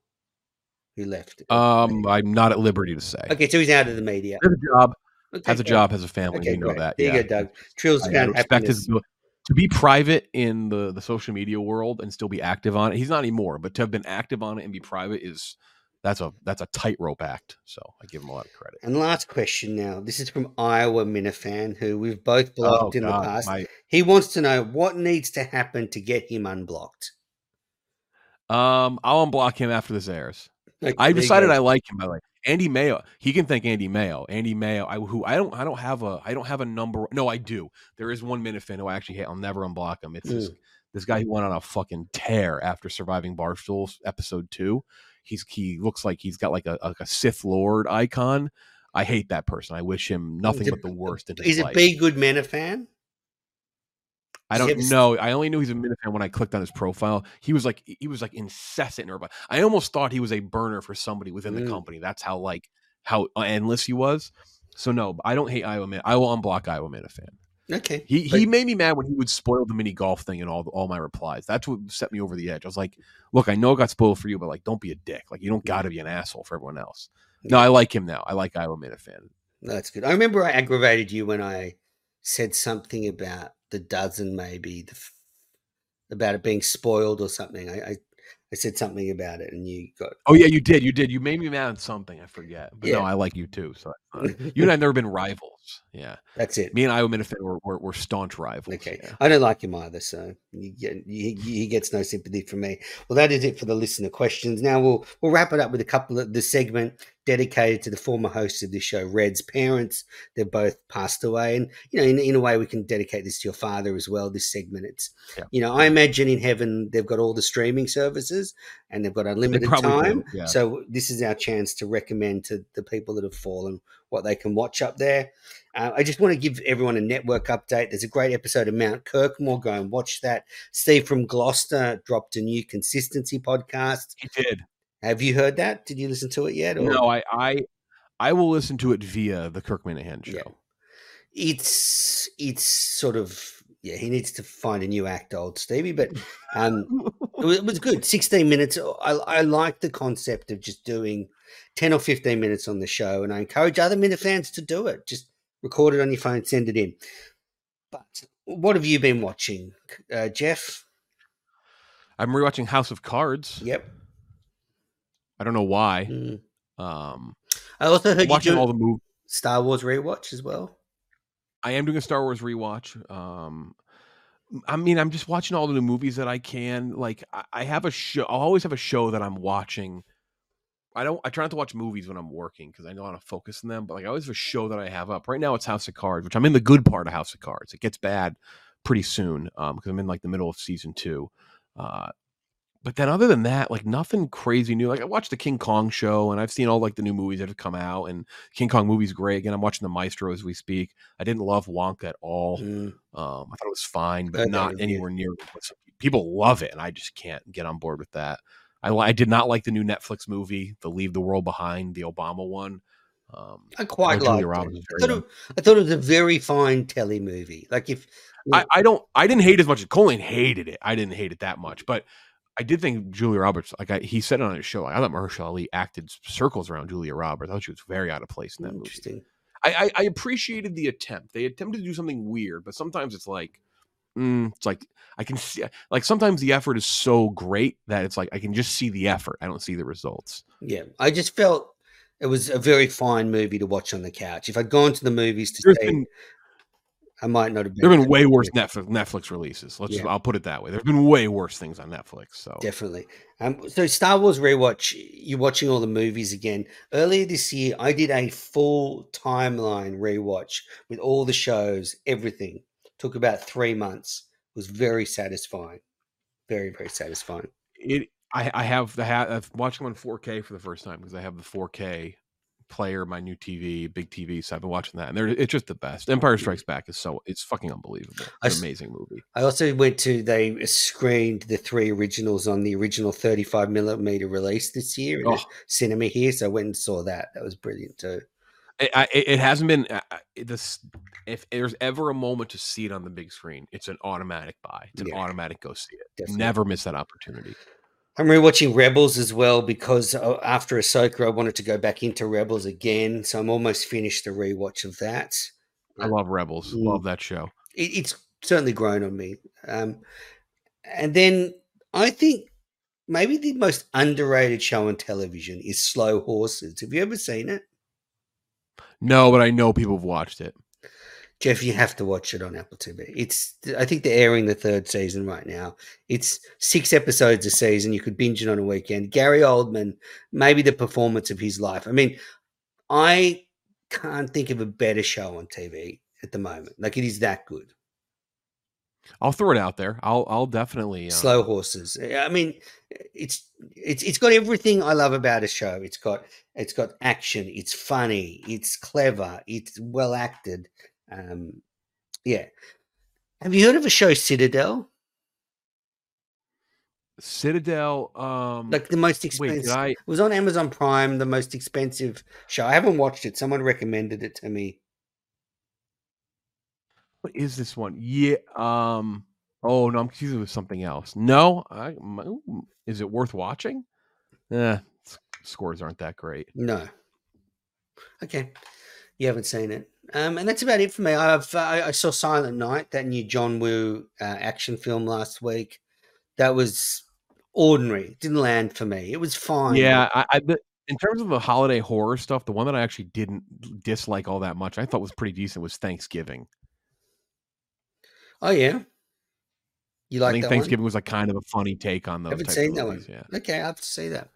Who left? Um, I'm not at liberty to say. okay, so he's out of the media. Has a job, Okay, has a great. job, has a family. Okay, you know great. that. There yeah. you go, Doug. Trill's found respect his to be private in the the social media world and still be active on it. He's not anymore, but to have been active on it and be private is that's a that's a tightrope act. So I give him a lot of credit. And last question now. This is from Iowa Minifan, who we've both blocked in the Oh, past. my- He wants to know what needs to happen to get him unblocked. um, I'll unblock him after this airs. Okay, I decided. I like him. I like Andy Mayo. He can thank Andy Mayo. Andy Mayo. I who I don't I don't have a I don't have a number. No, I do. There is one Minifan who I actually hate. I'll never unblock him. It's this this guy who went on a fucking tear after surviving Barstool episode two. He's he looks like he's got like a like a Sith Lord icon. I hate that person. I wish him nothing it- but the worst in Is it life. Good Minifan? I does he don't know. I only knew he's a Minifan when I clicked on his profile. He was like he was like incessant. Or I almost thought he was a burner for somebody within Mm. the company. That's how like how endless he was. So no, I don't hate Iowa Man. I will unblock Iowa Minifan. Okay. He But- he made me mad when he would spoil the mini golf thing and all all my replies. That's what set me over the edge. I was like, look, I know it got spoiled for you, but like, don't be a dick. Like, you don't got to be an asshole for everyone else. No, I like him now. I like Iowa Minifan. That's good. I remember I aggravated you when I said something about the dozen, maybe the, f- about it being spoiled or something. I, I I said something about it, and you got Oh yeah, you did. You did. You made me mad on something. I forget. But no, I like you too. So you and I have never been rivals. Yeah, that's it. me and Iowa were, were, were staunch rivals. Okay, yeah. I don't like him either, so you get, he, he gets no sympathy from me. Well, that is it for the listener questions. Now we'll we'll wrap it up with a couple of the segment dedicated to the former hosts of this show, Red's parents. They've both passed away, and you know, in, in a way, we can dedicate this to your father as well. This segment, it's Yeah. you know, I imagine in heaven they've got all the streaming services and they've got unlimited do, time. yeah. So this is our chance to recommend to the people that have fallen what they can watch up there. Uh, I just want to give everyone a network update. There's a great episode of Mount Kirkmore. Go and watch that. Steve from Gloucester dropped a new consistency podcast. He did. Have you heard that? Did you listen to it yet? or- No, I I I will listen to it via the Kirk Minihane show. Yeah. It's it's sort of yeah. He needs to find a new act, old Stevie. But um, it was, it was good. 16 minutes. I, I like the concept of just doing 10 or 15 minutes on the show, and I encourage other Minifans to do it. Just record it on your phone, send it in. But what have you been watching, uh, Jeff? I'm rewatching House of Cards. Yep. I don't know why. Mm. Um, I also heard you watching do all the movies. Star Wars rewatch as well. I am doing a Star Wars rewatch. Um, I mean, I'm just watching all the new movies that I can. Like, I, I have a show. I'll always have a show that I'm watching. I don't. I try not to watch movies when I'm working because I know how to focus on them. But like, I always have a show that I have up. Right now, it's House of Cards, which I'm in the good part of House of Cards. It gets bad pretty soon um because I'm in like the middle of season two. Uh, but then other than that, like nothing crazy new. Like I watched the King Kong show, and I've seen all like the new movies that have come out, and King Kong movie's great. Again, I'm watching the Maestro as we speak. I didn't love Wonka at all. Mm. Um, I thought it was fine, but not anywhere near. People love it, and I just can't get on board with that. I, I did not like the new Netflix movie, the Leave the World Behind, the Obama one. Um, I quite liked it. I thought, it, I thought it was a very fine telly movie. Like if I, I don't, I didn't hate as much. As Colin hated it. I didn't hate it that much, but I did think Julia Roberts, like I, he said it on his show, like, I thought Mahershala Ali acted circles around Julia Roberts. I thought she was very out of place in that movie. interesting. I, I, I appreciated the attempt. They attempted to do something weird, but sometimes it's like, mm, it's like I can see, like sometimes the effort is so great that it's like I can just see the effort. I don't see the results. Yeah, I just felt it was a very fine movie to watch on the couch. If I'd gone to the movies to There's see, been I might not have been. there have been way worse Netflix Netflix releases. Let's just, I'll put it that way. There have been way worse things on Netflix. So Definitely. Um, so Star Wars rewatch, you're watching all the movies again. Earlier this year, I did a full timeline rewatch with all the shows, everything. Took about three months. Was very satisfying. Very very satisfying. it I, I have the ha- I've watched them on 4K for the first time because I have the 4K player, my new TV, big TV. So I've been watching that, and they're, it's just the best. Empire Strikes Back is so it's fucking unbelievable. I It's s- an amazing movie. I also went to they screened the three originals on the original 35 millimeter release this year in Oh. the cinema here. So I went and saw that. That was brilliant too. It, I, it hasn't been uh, this. If there's ever a moment to see it on the big screen, it's an automatic buy. It's an Yeah. automatic go see it. Definitely. Never miss that opportunity. I'm rewatching Rebels as well because uh, after Ahsoka, I wanted to go back into Rebels again. So I'm almost finished the rewatch of that. I love Rebels. Mm. Love that show. It, it's certainly grown on me. Um, and then I think maybe the most underrated show on television is Slow Horses. Have you ever seen it? No, but I know people have watched it. Jeff, you have to watch it on Apple TV. It's I think they're airing the third season right now. It's six episodes a season. You could binge it on a weekend. Gary Oldman, maybe the performance of his life. I mean, I can't think of a better show on TV at the moment. Like it is that good. I'll throw it out there. I'll I'll definitely uh, Slow horses. I mean, it's it's it's got everything I love about a show. It's got it's got action. It's funny. It's clever. It's well acted. Um, yeah. Have you heard of a show Citadel? Citadel. Um, like the most expensive. wait, I? It was on Amazon Prime, the most expensive show. I haven't watched it. Someone recommended it to me. What is this one? Yeah. Um. Oh no, I'm confused with something else. No, I. My, is it worth watching? Eh, s- scores aren't that great. No. Okay. You haven't seen it. Um, and that's about it for me. I've uh, I saw Silent Night, that new John Woo uh, action film last week. That was ordinary. It didn't land for me. It was fine. Yeah, I, I the, in terms of the holiday horror stuff, the one that I actually didn't dislike all that much, I thought was pretty decent, was Thanksgiving. Oh yeah. You like? I think Thanksgiving was like kind of a funny take on those. Haven't seen that movies, one. Yeah. Okay, I have to see that.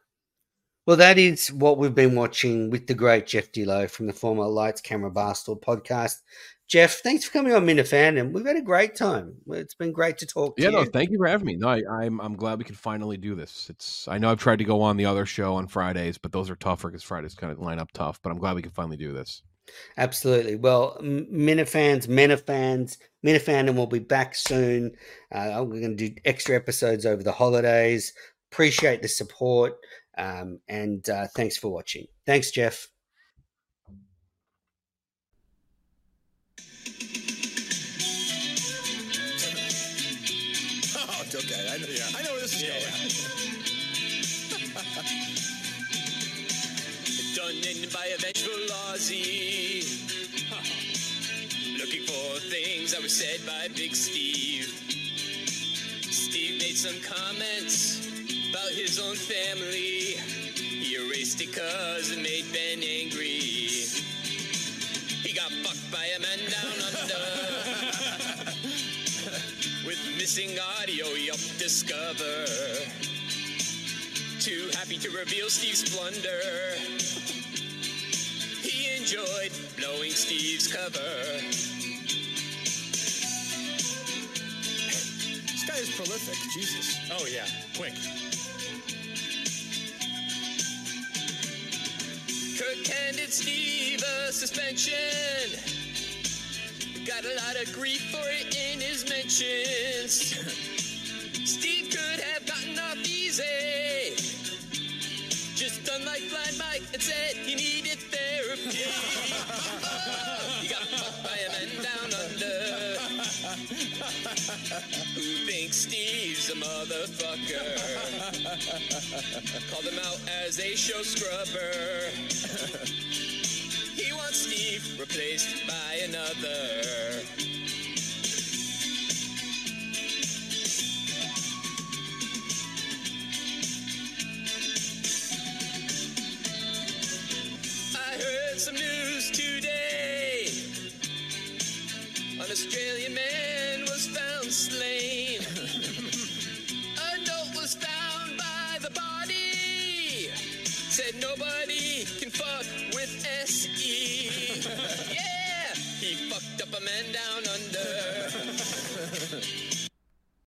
Well, that is what we've been watching with the great Jeff D. Lowe from the former Lights Camera Barstool podcast. Jeff, thanks for coming on Minifandom. We've had a great time. It's been great to talk to you. Yeah, you. no, thank you for having me. No, I, I'm I'm glad we could finally do this. It's I know I've tried to go on the other show on Fridays, but those are tougher because Fridays kind of line up tough. But I'm glad we can finally do this. Absolutely. Well, Minifans, Minifans, Minifandom will be back soon. Uh, we're going to do extra episodes over the holidays. Appreciate the support. Um, and uh, thanks for watching. Thanks, Jeff. Oh, it's okay. I know, I know where this is going. Done in by a vengeful Aussie. Looking for things that were said by Big Steve. Steve made some comments about his own family. He erased it cause it made Ben angry. He got fucked by a man down under. With missing audio, yup, discover. Too happy to reveal Steve's blunder. He enjoyed blowing Steve's cover. This guy is prolific. Jesus. Oh, yeah, quick. Kirk handed Steve a suspension. Got a lot of grief for it in his mentions. Steve could have gotten off easy. Just done like Blind 60s, a motherfucker. Call them out as a show scrubber. he wants Steve replaced by another. I heard some news today. An Australian man Nobody can fuck with SE. yeah! He fucked up a man down